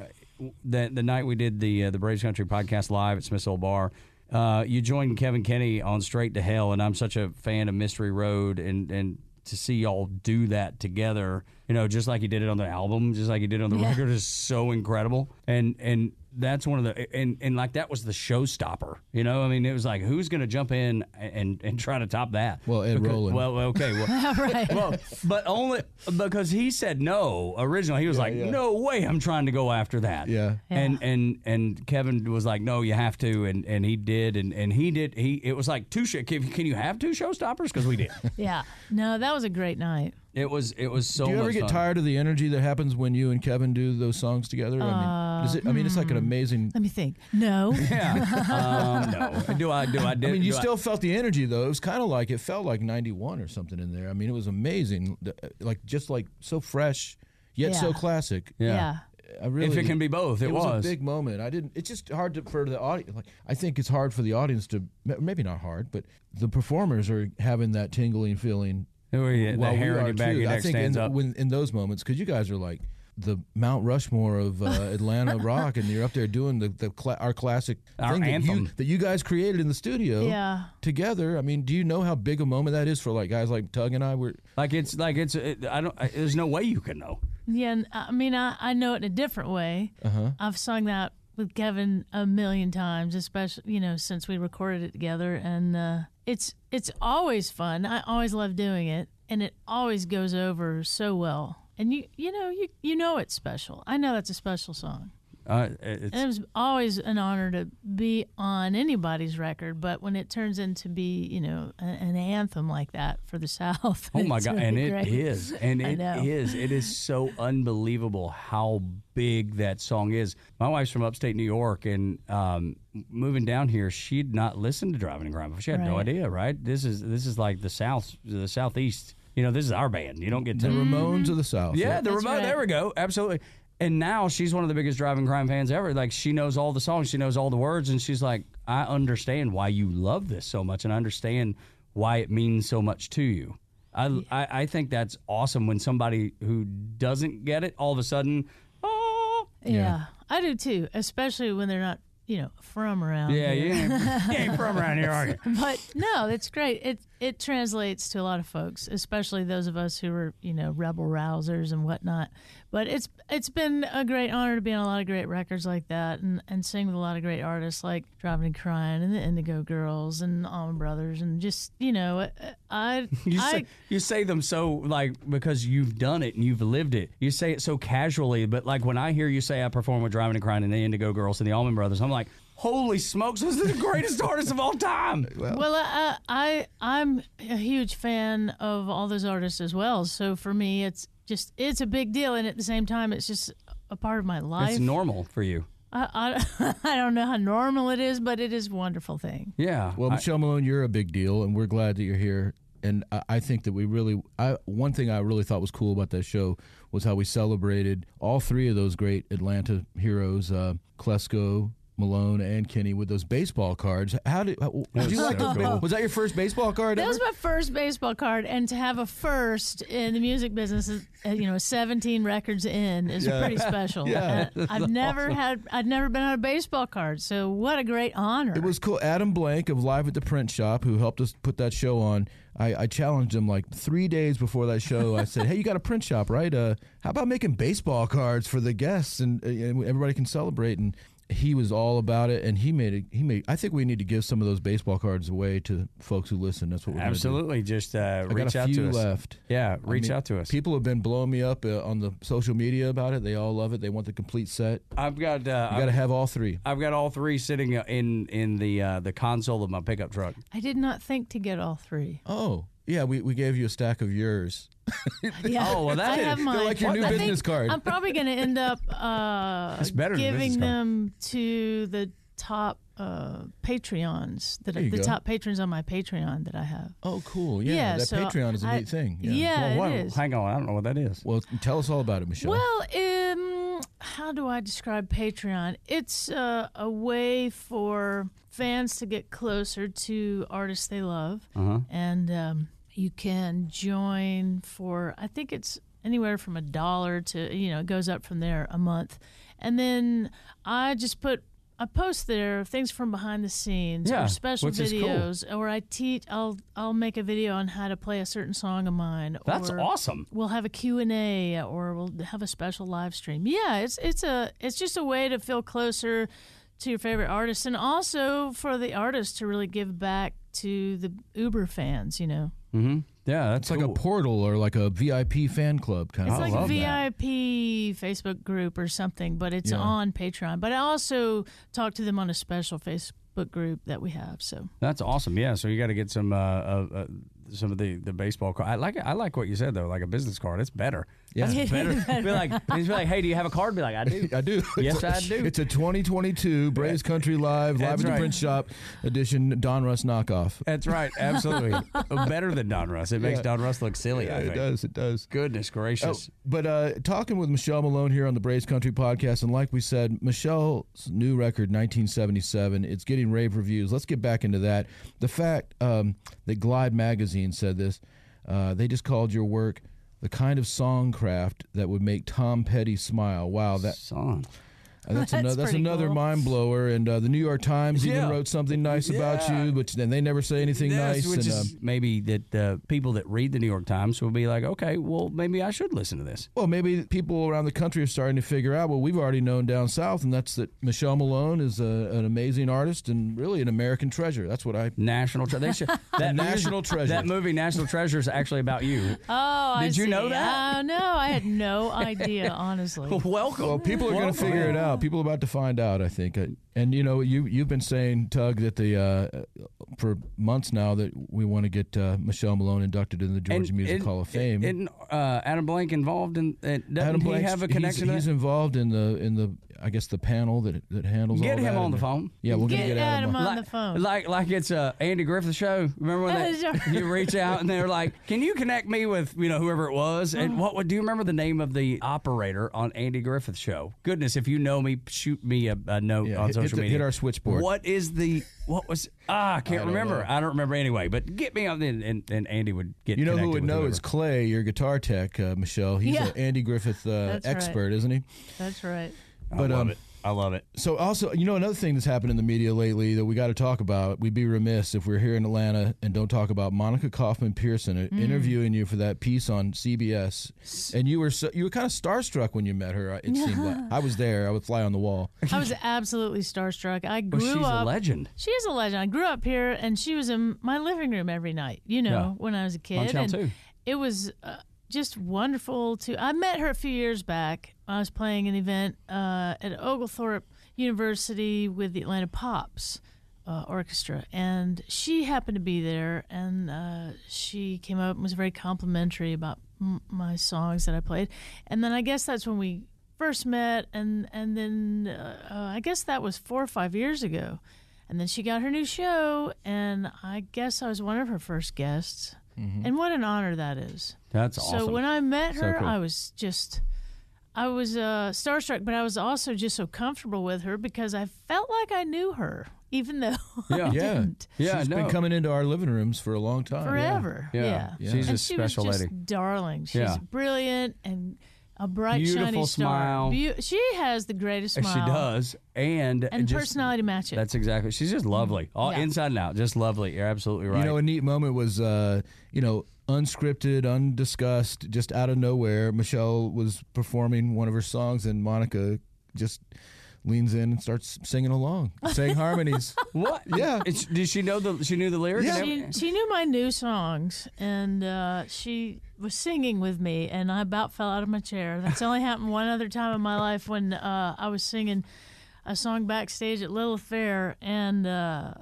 the the night we did the uh, the Braves Country podcast live at Smith's Old Bar, uh, you joined Kevn Kinney on Straight to Hell, and I'm such a fan of Mystery Road, and and to see y'all do that together, you know, just like you did it on the album, just like you did on the Yeah. record, is so incredible, and and. That's one of the and, and like that was the showstopper, you know. I mean, it was like who's going to jump in and and try to top that? Well, Ed Because- Roland. Well, okay, well, right. well, but only because he said no originally. He was like, yeah. "No way, I'm trying to go after that." Yeah. And and and Kevn was like, "No, you have to," and and he did, and and he did. He it was like two. Sh- can, can you have two showstoppers? Because we did. yeah. No, that was a great night. It was it was so. Do you ever much get fun. tired of the energy that happens when you and Kevn do those songs together? I mean, uh, does it, I mean, it's like an amazing. Let me think. No. Yeah. um, no. Do I? Do I? Did, I mean, you still felt the energy though. It was kind of like it felt like '91 or something in there. I mean, it was amazing, like just like so fresh, yet so classic. Yeah. yeah. I really, if it can be both, it, it was. was. a big moment. I didn't. It's just hard to, for the audience. Like, I think it's hard for the audience to maybe not hard, but the performers are having that tingling feeling. Oh, yeah, the hair on are your back, too. your I think stands in, up. When, in those moments, because you guys are like the Mount Rushmore of uh, Atlanta rock, and you're up there doing the, the cla- our classic Our thing that you, anthem. that you guys created in the studio Yeah. together. I mean, do you know how big a moment that is for like guys like Tug and I? Were like it's like it's. It, I don't. I, there's no way you can know. Yeah, I mean, I, I know it in a different way. Uh-huh. I've sung that with Kevn a million times, especially you know since we recorded it together, and uh, it's it's always fun. I always love doing it, and it always goes over so well. And you you know you you know it's special. I know that's a special song. Uh, it's, And it was always an honor to be on anybody's record, but when it turns into be, you know, a- an anthem like that for the South. Oh my god, really and it great. is, and it is, it is so unbelievable how big that song is. My wife's from upstate New York, and um, moving down here, she'd not listened to Driving and Crying. She had no idea, right? This is this is like the South, the Southeast. You know, this is our band. You don't get to. the mm-hmm. Ramones of the South? yeah, the That's remote. right. There we go. Absolutely. And now she's one of the biggest driving crime fans ever. Like she knows all the songs, she knows all the words, and she's like, I understand why you love this so much, and I understand why it means so much to you. I, I, I think that's awesome when somebody who doesn't get it all of a sudden, oh, Yeah. I do too, especially when they're not, you know, from around. yeah, here. you ain't, you ain't from around here, are you? But no, it's great. It it translates to a lot of folks, especially those of us who are, you know, rebel rousers and whatnot. But it's it's been a great honor to be on a lot of great records like that and, and sing with a lot of great artists like Driving and Crying and the Indigo Girls and Allman Brothers and just you know I You I say, you say them so like because you've done it and you've lived it. You say it so casually, but like when I hear you say I perform with Driving and Crying and the Indigo Girls and the Allman Brothers, I'm like, holy smokes, those are the greatest artist of all time. Well, I, I I'm a huge fan of all those artists as well. So for me, it's just it's a big deal, and at the same time, it's just a part of my life. It's normal for you. I, I, I don't know how normal it is, but it is a wonderful thing. Yeah. Well, I- Michelle Malone, you're a big deal, and we're glad that you're here. And I, I think that we really, I one thing I really thought was cool about that show was how we celebrated all three of those great Atlanta heroes, uh, Klesko, Malone, and Kinney, with those baseball cards. How did, how, did you was like so cool. Was that your first baseball card That ever? was my first baseball card, and to have a first in the music business, uh, you know, 17 records in is pretty special. Yeah, And I've never had, I'd never been on a baseball card, so what a great honor. It was cool. Adam Blank of Live at the Print Shop, who helped us put that show on. I, I challenged him like three days before that show. I said, "Hey, you got a print shop, right? Uh, how about making baseball cards for the guests and, uh, and everybody can celebrate?" And he was all about it. And he made it. He made. I think we need to give some of those baseball cards away to folks who listen. That's what we're gonna do. Absolutely. Just uh, I reach got a out few to us. left. Yeah, I reach mean, out to us. People have been blowing me up uh, on the social media about it. They all love it. They want the complete set. I've got uh, You got to have all three. I've got all three sitting uh, in in the uh, the console of my pickup truck. I did not think to get all three. Oh, yeah. We, we gave you a stack of yours. Yeah. Oh, well, that I is- have they're mine. like your new I think business card. I'm probably going to end up uh, It's better than a giving card. them to the top uh, Patreons, that There you the go. top patrons on my Patreon that I have. Oh, cool. Yeah, Yeah, that so Patreon is a I- neat thing. Yeah, well, it what- is. hang on, I don't know what that is. Well, tell us all about it, Michelle. Well, um, how do I describe Patreon? It's uh, a way for fans to get closer to artists they love, Uh-huh. and um, you can join for I think it's anywhere from a dollar to you know it goes up from there a month, and then I just put. I post there things from behind the scenes Yeah, or special is cool. videos, or I teach. I'll I'll make a video on how to play a certain song of mine. That's awesome. we'll have a Q&A or we'll have a special live stream. Yeah, it's it's a it's just a way to feel closer to your favorite artist and also for the artist to really give back to the Uber fans, you know. Mm-hmm. Yeah, that's it's like a portal or like a VIP fan club kind It's of. I like a love that. VIP Facebook group or something, but it's Yeah. on Patreon. But I also talk to them on a special Facebook group that we have. So That's awesome. Yeah, so you got to get some uh, uh, uh, some of the, the baseball card. I like it. I like what you said though. Like a business card, it's better. Yeah. That's better. be like, he's like, hey, do you have a card? Be like, I do. I do. Yes, I do. It's a 2022 Braves Country Live, Live at the. Print Shop edition Donruss knockoff. That's right. Absolutely. better than Donruss. It makes Yeah. Donruss look silly. I it does. It does. Goodness Oh, gracious. but uh, talking with Michelle Malone here on the Braves Country podcast, and like we said, Michelle's new record, 1977, it's getting rave reviews. Let's get back into that. The fact um, that Glide magazine said this, uh, they just called your work the kind of songcraft that would make Tom Petty smile. Wow, that Son. Uh, that's, That's another that's another cool. mind blower. And uh, the New York Times Yeah. even wrote something nice about you, but then they never say anything Yes, nice. which and, is um, maybe that uh, people that read the New York Times will be like, okay, well, maybe I should listen to this. Well, maybe people around the country are starting to figure out. Well, we've already known down south, and that's that Michelle Malone is a, an amazing artist and really an American treasure. That's what I. National Treasure. Should, that National Treasure. That movie, National Treasure, is actually about you. Oh, I Did you know that? Oh, no, I had no idea, honestly. Welcome. Well, people are going to figure it out. People are about to find out. I think. Uh, And you know, you you've been saying, Tug, that the uh, for months now that we want to get uh, Michelle Malone inducted in the Georgia And- Music and- Hall of Fame. Isn't uh, Adam Blank involved in? Uh, doesn't Adam he have a he's- connection? to He's, involved in the in the. I guess the panel that that handles Get all him that on the phone. Yeah, we're Get gonna get Adam Adam. on like, the phone. Like like it's a Andy Griffith show. Remember when Uh, they, sure. you reach out and they're like, "Can you connect me with you know whoever it was?" Uh-huh. And what would do you remember the name of the operator on Andy Griffith show? Goodness, if you know me, shoot me a, a note Yeah, on hit- hit social the- media. hit our switchboard. What is the what was ah? I can't don't remember. know. I don't remember anyway. But get me on the and, and Andy would get. You know who would know whoever. is Clay, your guitar tech, uh, Michelle. He's Yeah. an Andy Griffith uh, That's right. expert, isn't he? That's right. I but, love um, it. I love it. So also, you know, another thing that's happened in the media lately that we got to talk about. We'd be remiss if we're here in Atlanta and don't talk about Monica Kaufman Pearson uh, interviewing you for that piece on CBS. And you were so, you were kind of starstruck when you met her. uh, It seemed like I was there. I would fly on the wall. I was absolutely starstruck. I grew Well, she's up. a legend. She is a legend. I grew up here, and she was in my living room every night. You know, Yeah. when I was a kid, Channel and two. it was uh, just wonderful to. I met her a few years back. I was playing an event uh, at Oglethorpe University with the Atlanta Pops. Uh, orchestra, and she happened to be there, and uh, she came up and was very complimentary about m- my songs that I played, and then I guess that's when we first met, and and then uh, uh, I guess that was four or five years ago, and then she got her new show, and I guess I was one of her first guests, and what an honor that is. That's So when I met So her, cool. I was just, I was uh, starstruck, but I was also just so comfortable with her because I felt like I knew her, even though Yeah. I Yeah, didn't. Yeah, she's no. been coming into our living rooms for a long time. Forever, Yeah. yeah. Yeah. She's a she special was just lady. darling. She's Yeah. brilliant and a bright, Beautiful shiny smile. star. Beau- she has the greatest smile. She smile. does, and and just- personality match it. That's exactly. She's just lovely, all Yeah. inside and out, just lovely. You're absolutely right. You know, a neat moment was, uh, you know, unscripted, undiscussed, just out of nowhere. Michelle was performing one of her songs, and Monica just leans in and starts singing along, saying harmonies. what? Yeah. It's, did she know the? She knew the lyrics. Yeah. she, she knew my new songs and uh, she was singing with me and i about fell out of my chair that's only happened one other time in my life when uh, i was singing a song backstage at Lilith Fair and uh,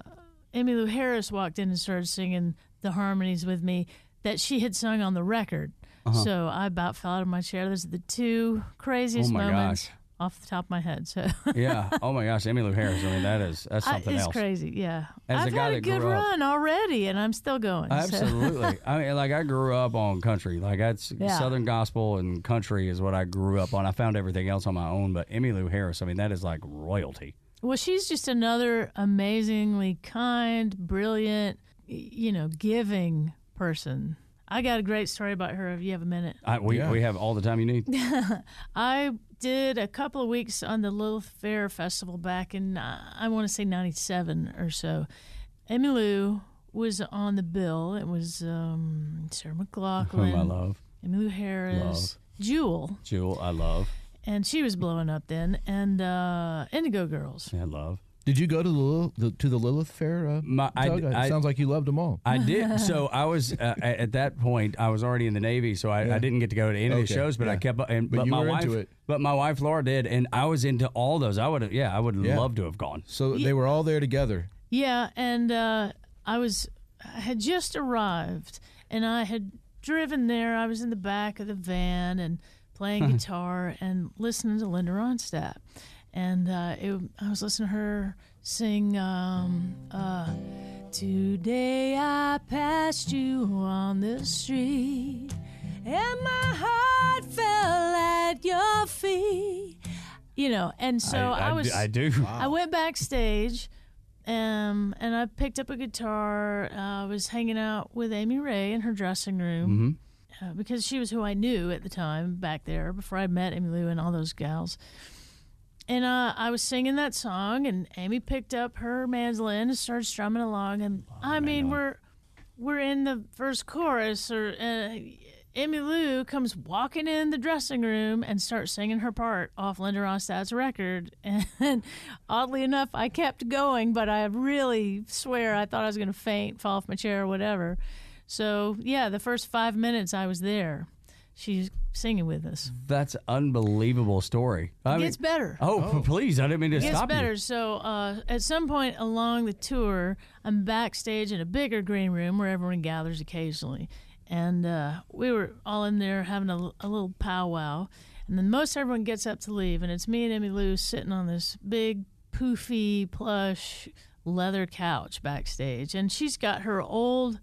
emmylou harris walked in and started singing the harmonies with me that she had sung on the record Uh-huh. so i about fell out of my chair those are the two craziest Oh my moments gosh. Off the top of my head so yeah. Oh my gosh, Emmylou Harris. I mean, that is that's I- something it's else. crazy yeah As a i've guy had a good grew up- run already and i'm still going so. Absolutely. I mean, like I grew up on country. Like that's Yeah. Southern gospel and country is what I grew up on. I found everything else on my own, but Emmylou Harris. I mean, that is like royalty. Well, she's just another amazingly kind, brilliant, you know, giving person. I got a great story about her if you have a minute. I, we Yeah. we have all the time you need. I did a couple of weeks on the Lilith Fair Festival back in, uh, I want to say 97 or so. Emmylou was on the bill. It was um, Sarah McLachlan, Whom I love, Emmylou Harris, Jewel, Jewel. I love. and she was blowing up then, and uh, Indigo Girls. I love. Did you go to the, Lil- the to the Lilith Fair? Uh, My- I- Doug? it I- sounds like you loved them all. I did. So I was uh, at at that point. I was already in the Navy, so I, Yeah. I didn't get to go to any of the shows. But I kept. And But but, you my were wife. into it. But my wife Laura did, and I was into all those. I would have. Yeah, I would Yeah. love to have gone. So they were all there together. Yeah, and uh, I was I had just arrived, and I had driven there. I was in the back of the van and playing guitar and listening to Linda Ronstadt, and uh, it, I was listening to her sing. Um, uh, Today I passed you on the street, and my heart fell at your feet. You know, and so I, was. I do. I went backstage, um, and I picked up a guitar. Uh, I was hanging out with Amy Ray in her dressing room uh, because she was who I knew at the time back there before I met Emmylou and all those gals. And uh, I was singing that song, and Amy picked up her mandolin and started strumming along. And I mean, we're we're in the first chorus, or uh, Emmylou comes walking in the dressing room and starts singing her part off Linda Ronstadt's record. And oddly enough, I kept going, but I really swear I thought I was going to faint, fall off my chair, or whatever. So yeah, the first five minutes I was there. She's singing with us. That's unbelievable story. I It mean- gets better. Oh, p- please! I didn't mean to stop It gets stop better. you. So uh, at some point along the tour, I'm backstage in a bigger green room where everyone gathers occasionally, and uh, we were all in there having a, a little powwow. And then most everyone gets up to leave, and it's me and Emmylou sitting on this big, poofy, plush leather couch backstage. And she's got her old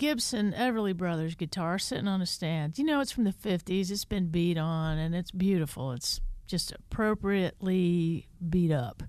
Gibson Everly Brothers guitar sitting on a stand. You know, it's from the 50s, it's been beat on, and it's beautiful. It's just appropriately beat up.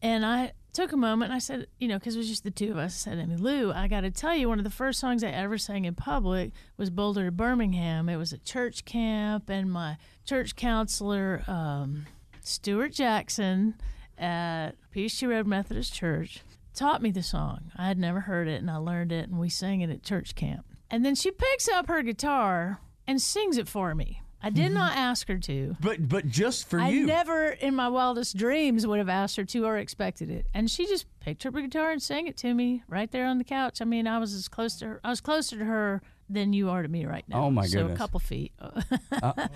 And I took a moment and I said, you know, because it was just the two of us, I said, Emmylou, I got to tell you, one of the first songs I ever sang in public was Boulder to Birmingham. It was at church camp, and my church counselor, um, Stuart Jackson at Peachtree Road Methodist Church, taught me the song. I had never heard it, and I learned it, and we sang it at church camp. And then she picks up her guitar and sings it for me. I did mm-hmm. not ask her to. But but just for you. I you. never in my wildest dreams would have asked her to or expected it. And she just picked up her guitar and sang it to me right there on the couch. I mean, I was as close to her I was closer to her than you are to me right now. Oh, my goodness. So a couple feet. Uh,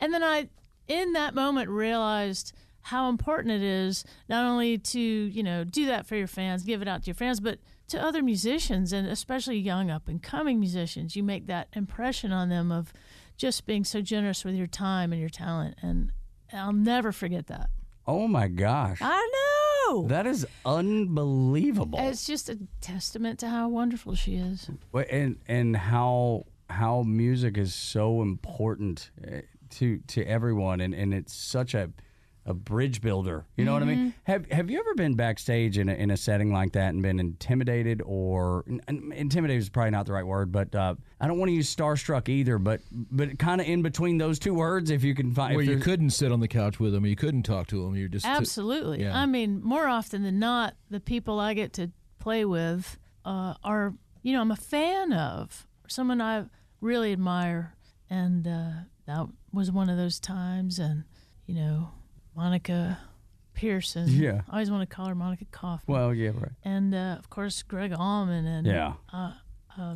and then I in that moment realized how important it is not only to, you know, do that for your fans, give it out to your fans, but to other musicians and especially young up and coming musicians. You make that impression on them of just being so generous with your time and your talent and I'll never forget that. oh my gosh. I know. That is unbelievable. It's just a testament to how wonderful she is. And and how how music is so important eh, to to everyone and and it's such a a bridge builder you know what i Mm-hmm. mean have have you ever been backstage in a, in a setting like that and been intimidated or and intimidated is probably not the right word but uh, i don't want to use starstruck either but but kind of in between those two words if you can find Where if you couldn't sit on the couch with them, you couldn't talk to them. You're just Absolutely. yeah. I mean, more often than not, the people I get to play with uh, are, you know, I'm a fan of, someone I really admire. And uh, that was one of those times. And, you know, Monica Pearson. Yeah. I always want to call her Monica Kaufman. well yeah right and uh, of course, Gregg Allman and yeah uh,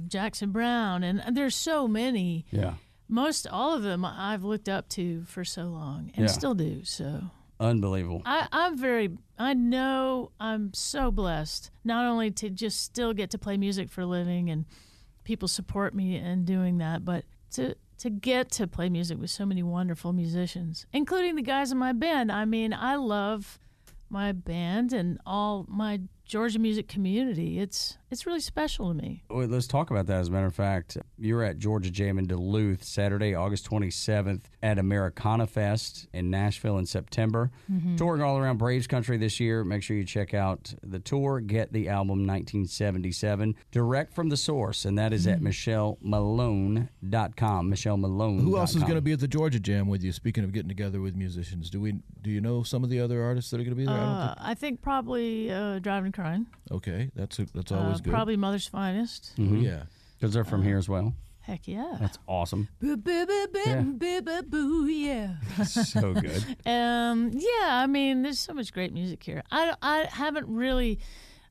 Jackson Browne. And, and there's so many. yeah Most all of them I've looked up to for so long and Yeah. still do. So. unbelievable I, I'm very, I know I'm so blessed not only to just still get to play music for a living and people support me in doing that, but to, to get to play music with so many wonderful musicians, including the guys in my band. I mean, I love my band and all my Georgia music community. It's it's really special to me. Well, let's talk about that. As a matter of fact, you're at Georgia Jam in Duluth Saturday, August 27th, at Americana Fest in Nashville in September. Touring all around Braves country this year. Make sure you check out the tour. Get the album 1977 direct from the source, and that is at michellemalone.com. Michelle Malone. Who else is going to be at the Georgia Jam with you? Speaking of getting together with musicians, do we do you know some of the other artists that are going to be there? I don't Uh, I think probably uh, Driving and Okay, that's a, that's Uh, always good. probably Mother's Finest. Oh, yeah. Because they're from here as well. Heck yeah. That's awesome. Boo, boo, boo, boo, Yeah. boo, boo, boo, yeah. so good. Um, yeah, I mean, there's so much great music here. I, I haven't really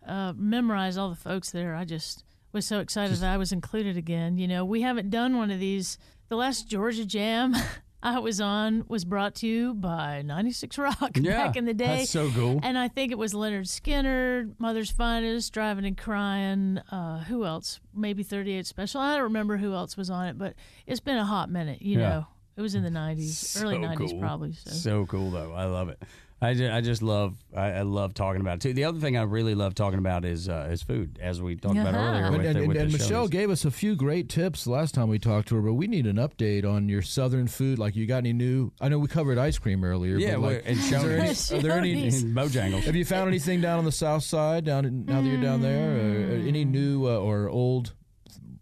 uh, memorized all the folks there. I just was so excited that I was included again. You know, we haven't done one of these. The last Georgia Jam I was on was brought to you by 96 Rock Yeah, back in the day. that's so cool. And I think it was Lynyrd Skynyrd, Mother's Finest, Driving and Crying. Uh, who else? Maybe 38 Special. I don't remember who else was on it, but it's been a hot minute, you Yeah. know. It was in the 90s, early 90s cool. probably. So. So cool though. I love it. I just, I just love I, I love talking about it too. The other thing I really love talking about is uh, is food, as we talked about Uh-huh. earlier. And, With, and, and, with and Michelle Shoney's. gave us a few great tips last time we talked to her, but we need an update on your southern food. Like, you got any new? I know we covered ice cream earlier. Yeah, but like, and is there any, Shoney's. are there any? Shoney's. And Bojangles. Have you found anything down on the south side? Down in, now that you're down there, or, or any new uh, or old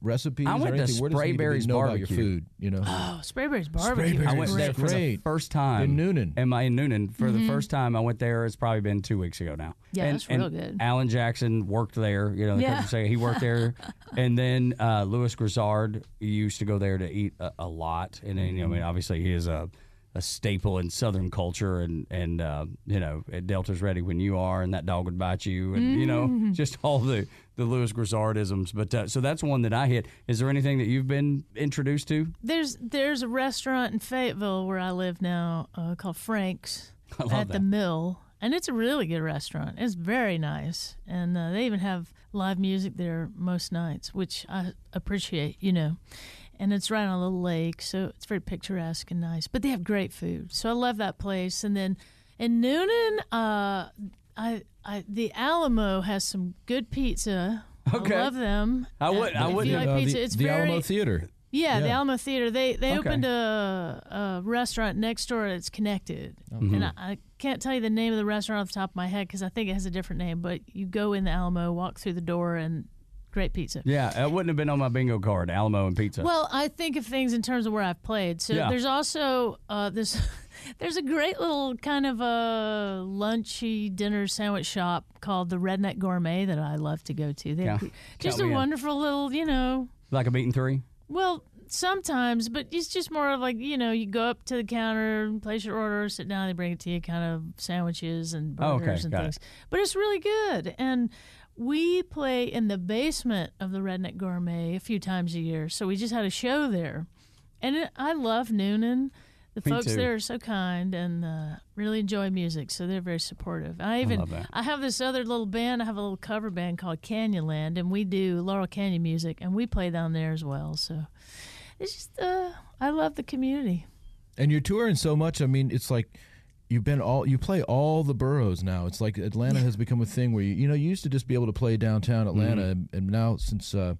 recipes? I or went to anything? Where does it need to Sprayberry's know about your Barbecue. food? You know, Oh, Sprayberry's barbecue. Sprayberry's I went there for the first time In Newnan. Am I in Newnan for the first time? I went there. It's probably been two weeks ago now. Mm-hmm. Yeah, and, that's real good. Alan Jackson worked there. You know, Yeah. country he worked there, and then uh, Lewis Grizzard used to go there to eat a, a lot. And then, you know, I mean, Mm-hmm. obviously he is a a staple in Southern culture, and and uh, you know, Delta's ready when you are, and that dog would bite you, and you know, Mm-hmm. just all the the Lewis Grizzardisms. But uh, so that's one that I hit. Is there anything that you've been introduced to? There's there's a restaurant in Fayetteville where I live now uh, called Frank's at the. Mill, and it's a really good restaurant. It's very nice, and uh, they even have live music there most nights, which I appreciate. You know, and it's right on a little lake, so it's very picturesque and nice. But they have great food, so I love that place. And then in Newnan, uh, I, I the Alamo has some good pizza. Okay. I love them. I would- I wouldn't like Uh, pizza, the, it's the very Alamo Theater. yeah, the Alamo Theater. They they Okay. opened a, a restaurant next door that's connected, Mm-hmm. and I, I can't tell you the name of the restaurant off the top of my head because I think it has a different name. But you go in the Alamo, walk through the door, and great pizza. Yeah, it wouldn't have been on my bingo card. Alamo and pizza. Well, I think of things in terms of where I've played. So Yeah. there's also uh, this. there's a great little kind of a lunchy dinner sandwich shop called the Redneck Gourmet that I love to go to. They Yeah. just a me in. wonderful little, you know, like a meat-and-three. Well, sometimes, but it's just more of like you know, you go up to the counter, place your order, sit down, they bring it to you, kind of sandwiches and Oh, okay, burgers and got it. things. But it's really good, and we play in the basement of the Redneck Gourmet a few times a year. So we just had a show there, and it, I love Newnan. The Me folks too. there are so kind and uh, really enjoy music, so they're very supportive. I even that. I have this other little band. I have a little cover band called Canyonland, and we do Laurel Canyon music, and we play down there as well. So it's just uh, I love the community. And you're touring so much. I mean, it's like you've been all you play all the boroughs now. It's like Atlanta has become a thing where you you know you used to just be able to play downtown Atlanta, and, and now since uh,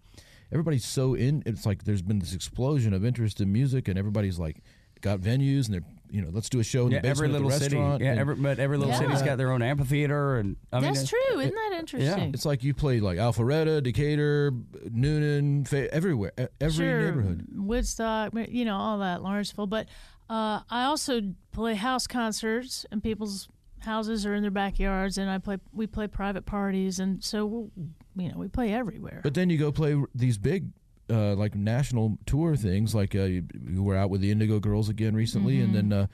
everybody's so in, it's like there's been this explosion of interest in music, and everybody's like got venues, and they're you know let's do a show in Yeah, the every basement little of the city. restaurant. Yeah, and every, but every little Yeah. city's got their own amphitheater, and I That's it- true, isn't that interesting? yeah. it's like you play like Alpharetta, Decatur, Newnan, Fa- everywhere, every sure, neighborhood. Woodstock, you know, all that, Lawrenceville. But uh, I also play house concerts in people's houses or in their backyards, and I play. We play private parties, and so we'll, you know we play everywhere. But then you go play these big, uh, like national tour things. Like uh, you, you were out with the Indigo Girls again recently, and Mm-hmm. then uh,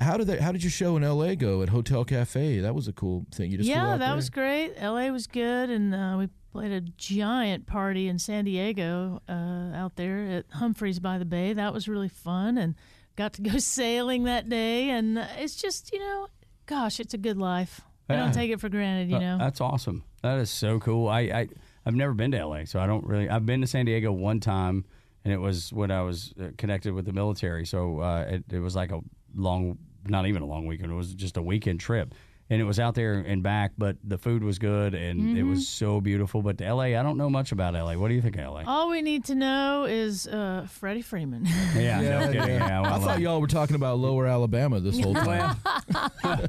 how did that? How did your show in L.A. go at Hotel Cafe? That was a cool thing. You just yeah, that there? was great. LA was good, and uh, we played a giant party in San Diego uh, out there at Humphreys by the Bay. That was really fun, and got to go sailing that day. And uh, it's just, you know, gosh, it's a good life. I don't take it for granted, you Uh, know. that's awesome. That is so cool. I, I I've never been to LA, so I don't really. I've been to San Diego one time, and it was when I was uh, connected with the military. So uh, it, it was like a long, not even a long weekend. It was just a weekend trip, and it was out there and back. But the food was good, and it Mm-hmm. was so beautiful. But LA, I don't know much about LA. What do you think of LA? All we need to know is uh, Freddie Freeman. yeah, no kidding. Yeah, I well, thought y'all were talking about Lower Alabama this whole time.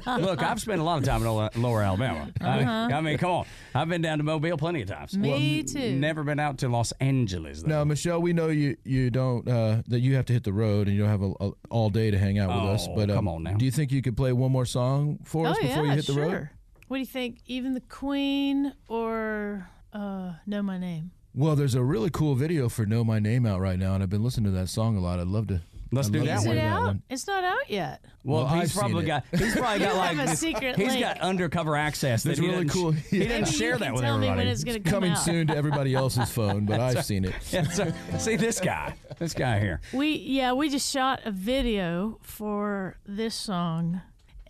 Look, I've spent a lot of time in Lower, Lower Alabama. I, I mean, come on. I've been down to Mobile plenty of times. Uh-huh. Me too. Never been out to Los Angeles. Though. now, Michelle, we know you you don't uh, that you have to hit the road and you don't have a, a, all day to hang out with us. Oh, But um, come on now. do you think you could play one more song for us oh before yeah, you hit the sure. road? What do you think? Even the Queen or uh, Know My Name? Well, there's a really cool video for "Know My Name" out right now, and I've been listening to that song a lot. I'd love to. Let's I'd do that to Is hear one. it that out? one. It's not out yet. Well, Well, he's I've probably got he's probably got like have a secret he's link. got undercover access. That's really doesn't- cool. He didn't Maybe share that can with tell me everybody. when it's going come Coming out. soon to everybody else's phone, but I've seen it. Yeah, see this guy, this guy here. We yeah, we just shot a video for this song.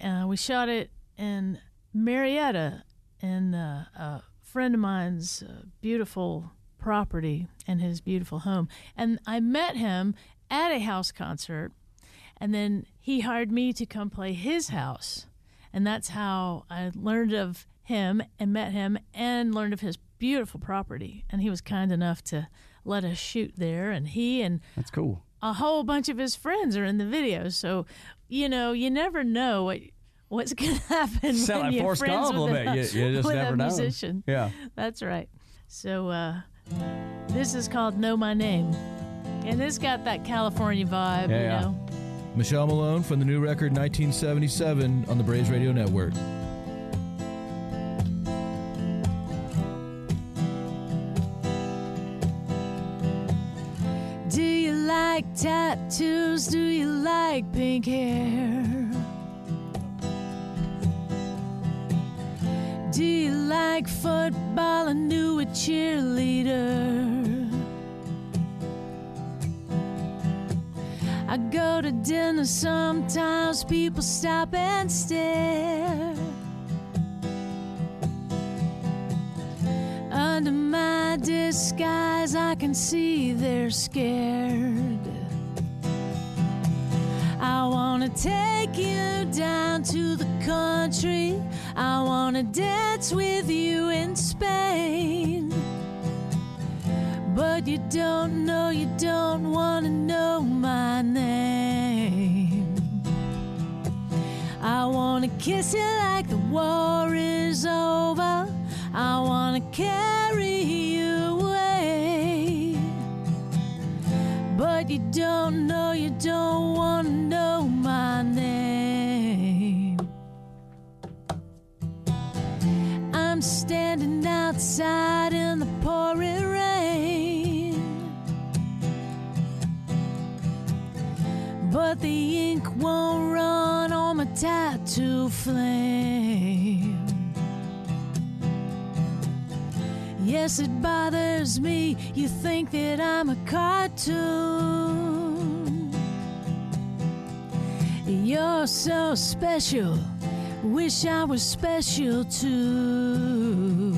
Uh, we shot it in Marietta, in uh, a friend of mine's uh, beautiful property and his beautiful home. And I met him at a house concert, and then he hired me to come play his house, and that's how I learned of him and met him and learned of his beautiful property. And he was kind enough to let us shoot there, and he and That's cool. a whole bunch of his friends are in the video. So, you know, you never know what what's going to happen Sound when like you're friends with a. You- you just with never a know. musician. Yeah. That's right. So, uh, this is called Know My Name. And it's got that California vibe, Yeah, you yeah. know. Michelle Malone from the new record 1977 on the Braves Radio Network. Do you like tattoos? Do you like pink hair? Do you like football? I knew a cheerleader. I go to dinner, sometimes people stop and stare. Under my disguise, I can see they're scared. I wanna tell. I wanna dance with you in Spain. But you don't know, you don't wanna know my name. I wanna kiss you like the war is over. I wanna carry you away. But you don't flame. Yes, it bothers me. You think that I'm a cartoon. You're so special. Wish I was special too.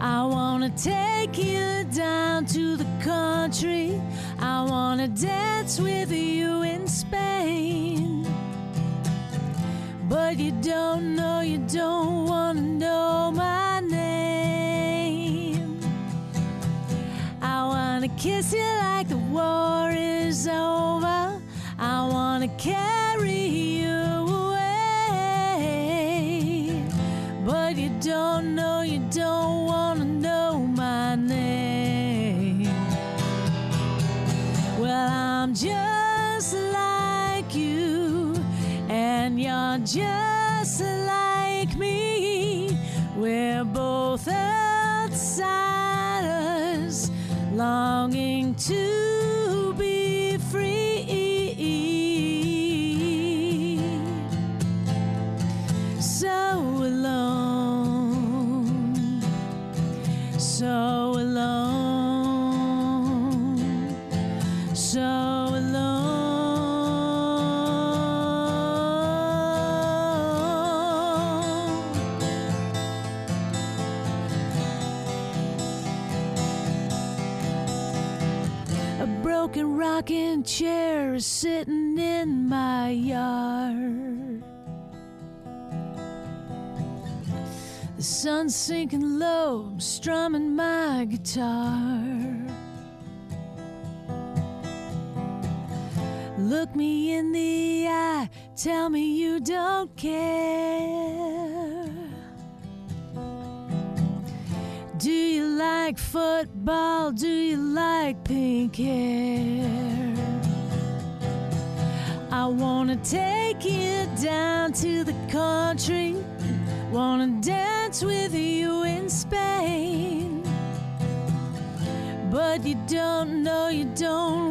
I wanna take you down to the country. I wanna dance with you in Spain. But you don't know, you don't wanna know my name. I wanna kiss you like the war is over. I wanna carry just like me. We're both outsiders longing to rocking chair is sitting in my yard. The sun's sinking low, I'm strumming my guitar. Look me in the eye, tell me you don't care. Do you like football? Do you like pink hair? I wanna take you down to the country. Wanna dance with you in Spain. But you don't know, you don't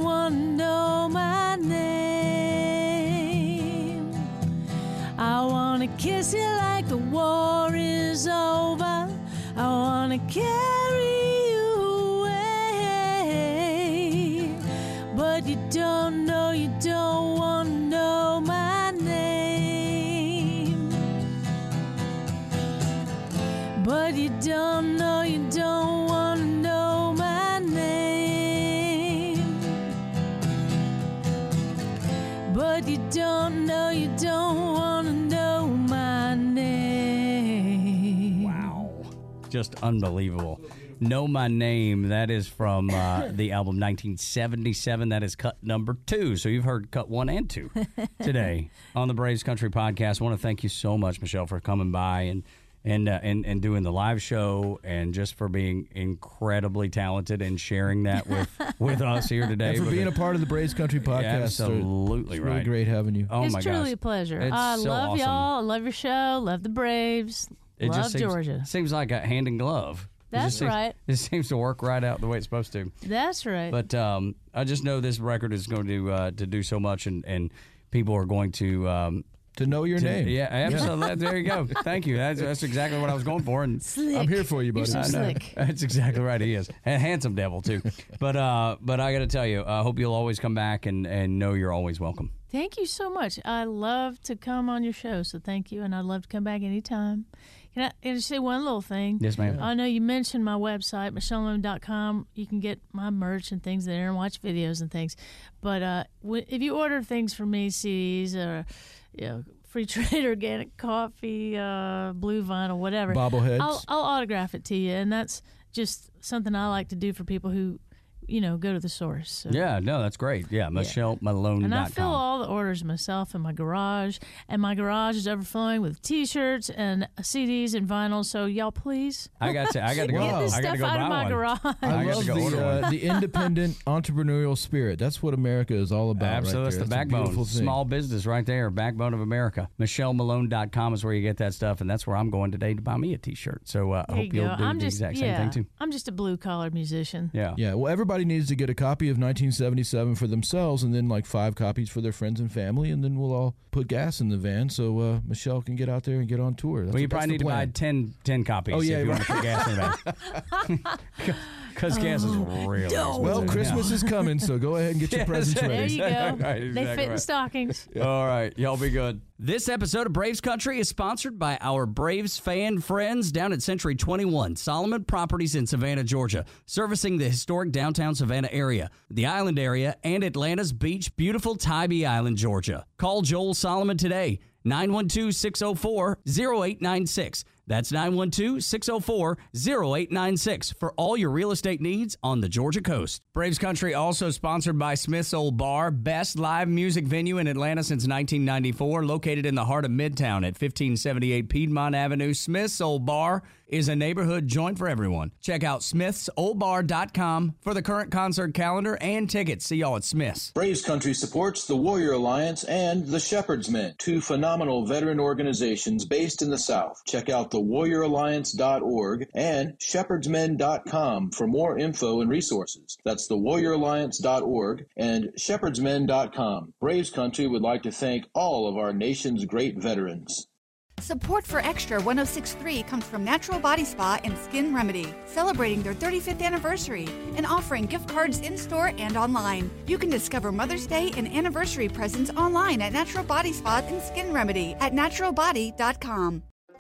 unbelievable. Know My Name. That is from uh, the album 1977. That is cut number two. So you've heard cut one and two today on the Braves Country Podcast. I want to thank you so much, Michelle, for coming by and and uh, and and doing the live show and just for being incredibly talented and sharing that with with us here today. And for being a part of the Braves Country podcast. absolutely it's really right. great having you. Oh it's my truly gosh. a pleasure. It's I so love awesome. y'all. I love your show. Love the Braves. It love just seems, Georgia. Seems like a hand in glove. It That's just seems- right. It seems to work right out the way it's supposed to. That's right. But um, I just know this record is going to uh, to do so much, and, and people are going to. Um, To know your to- name. Yeah, absolutely. There you go. Thank you. That's, that's exactly what I was going for. And slick. I'm here for you, buddy. You're so slick. That's exactly right. He is a handsome devil too. But uh, but I got to tell you, I hope you'll always come back and and know you're always welcome. Thank you so much. I love to come on your show, so thank you, and I'd love to come back anytime. Can I, can I say one little thing? Yes, ma'am. I know you mentioned my website, michellemalone.com. You can get my merch and things there and watch videos and things. But uh, w- if you order things from me, CDs or you know, free trade organic coffee, uh, blue vinyl, whatever, Bobbleheads. I'll, I'll autograph it to you. And that's just something I like to do for people who, you know, go to the source. So. Yeah, no, that's great. Yeah, MichelleMalone.com. And I fill all the orders myself in my garage, and my garage is overflowing with T-shirts and CDs and vinyls. So y'all, please I got to. I got to go. Get this I got stuff to go out of my one. garage. I, I love to go order the uh, the independent entrepreneurial spirit. That's what America is all about. Absolutely, right that's the backbone. beautiful. Small business right there, backbone of America. MichelleMalone.com is where you get that stuff, and that's where I'm going today to buy me a T-shirt. So uh, I There hope you you'll go. do I'm the just exact yeah, same thing too. I'm just a blue collar musician. Yeah. Yeah, well, everybody needs to get a copy of 1977 for themselves, and then like five copies for their friends and family, and then we'll all put gas in the van so uh, Michelle can get out there and get on tour. That's Well, you that's probably the need to buy plan. 10, 10 copies Oh, yeah, if you right. want to put gas in the bag. Because gas is oh, really expensive. Well, Christmas Yeah. is coming, so go ahead and get your presents ready. There you go. Right, they exactly fit in right. stockings. All right, y'all be good. This episode of Braves Country is sponsored by our Braves fan friends down at Century 21, Solomon Properties in Savannah, Georgia, servicing the historic downtown Savannah area, the island area, and Atlanta's beach, beautiful Tybee Island, Georgia. Call Joel Solomon today, 912 604 0896. That's 912 604 0896 for all your real estate needs on the Georgia coast. Braves Country also sponsored by Smith's Old Bar, best live music venue in Atlanta since 1994, located in the heart of Midtown at 1578 Piedmont Avenue. Smith's Old Bar is a neighborhood joint for everyone. Check out smithsoldbar.com for the current concert calendar and tickets. See y'all at Smith's. Braves Country supports the Warrior Alliance and the Shepherd's Men, two phenomenal veteran organizations based in the South. Check out thewarrioralliance.org and shepherdsmen.com for more info and resources. That's thewarrioralliance.org and shepherdsmen.com. Braves Country would like to thank all of our nation's great veterans. Support for Extra 1063 comes from Natural Body Spa and Skin Remedy, celebrating their 35th anniversary and offering gift cards in store and online. You can discover Mother's Day and anniversary presents online at Natural Body Spa and Skin Remedy at naturalbody.com.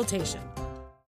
consultation.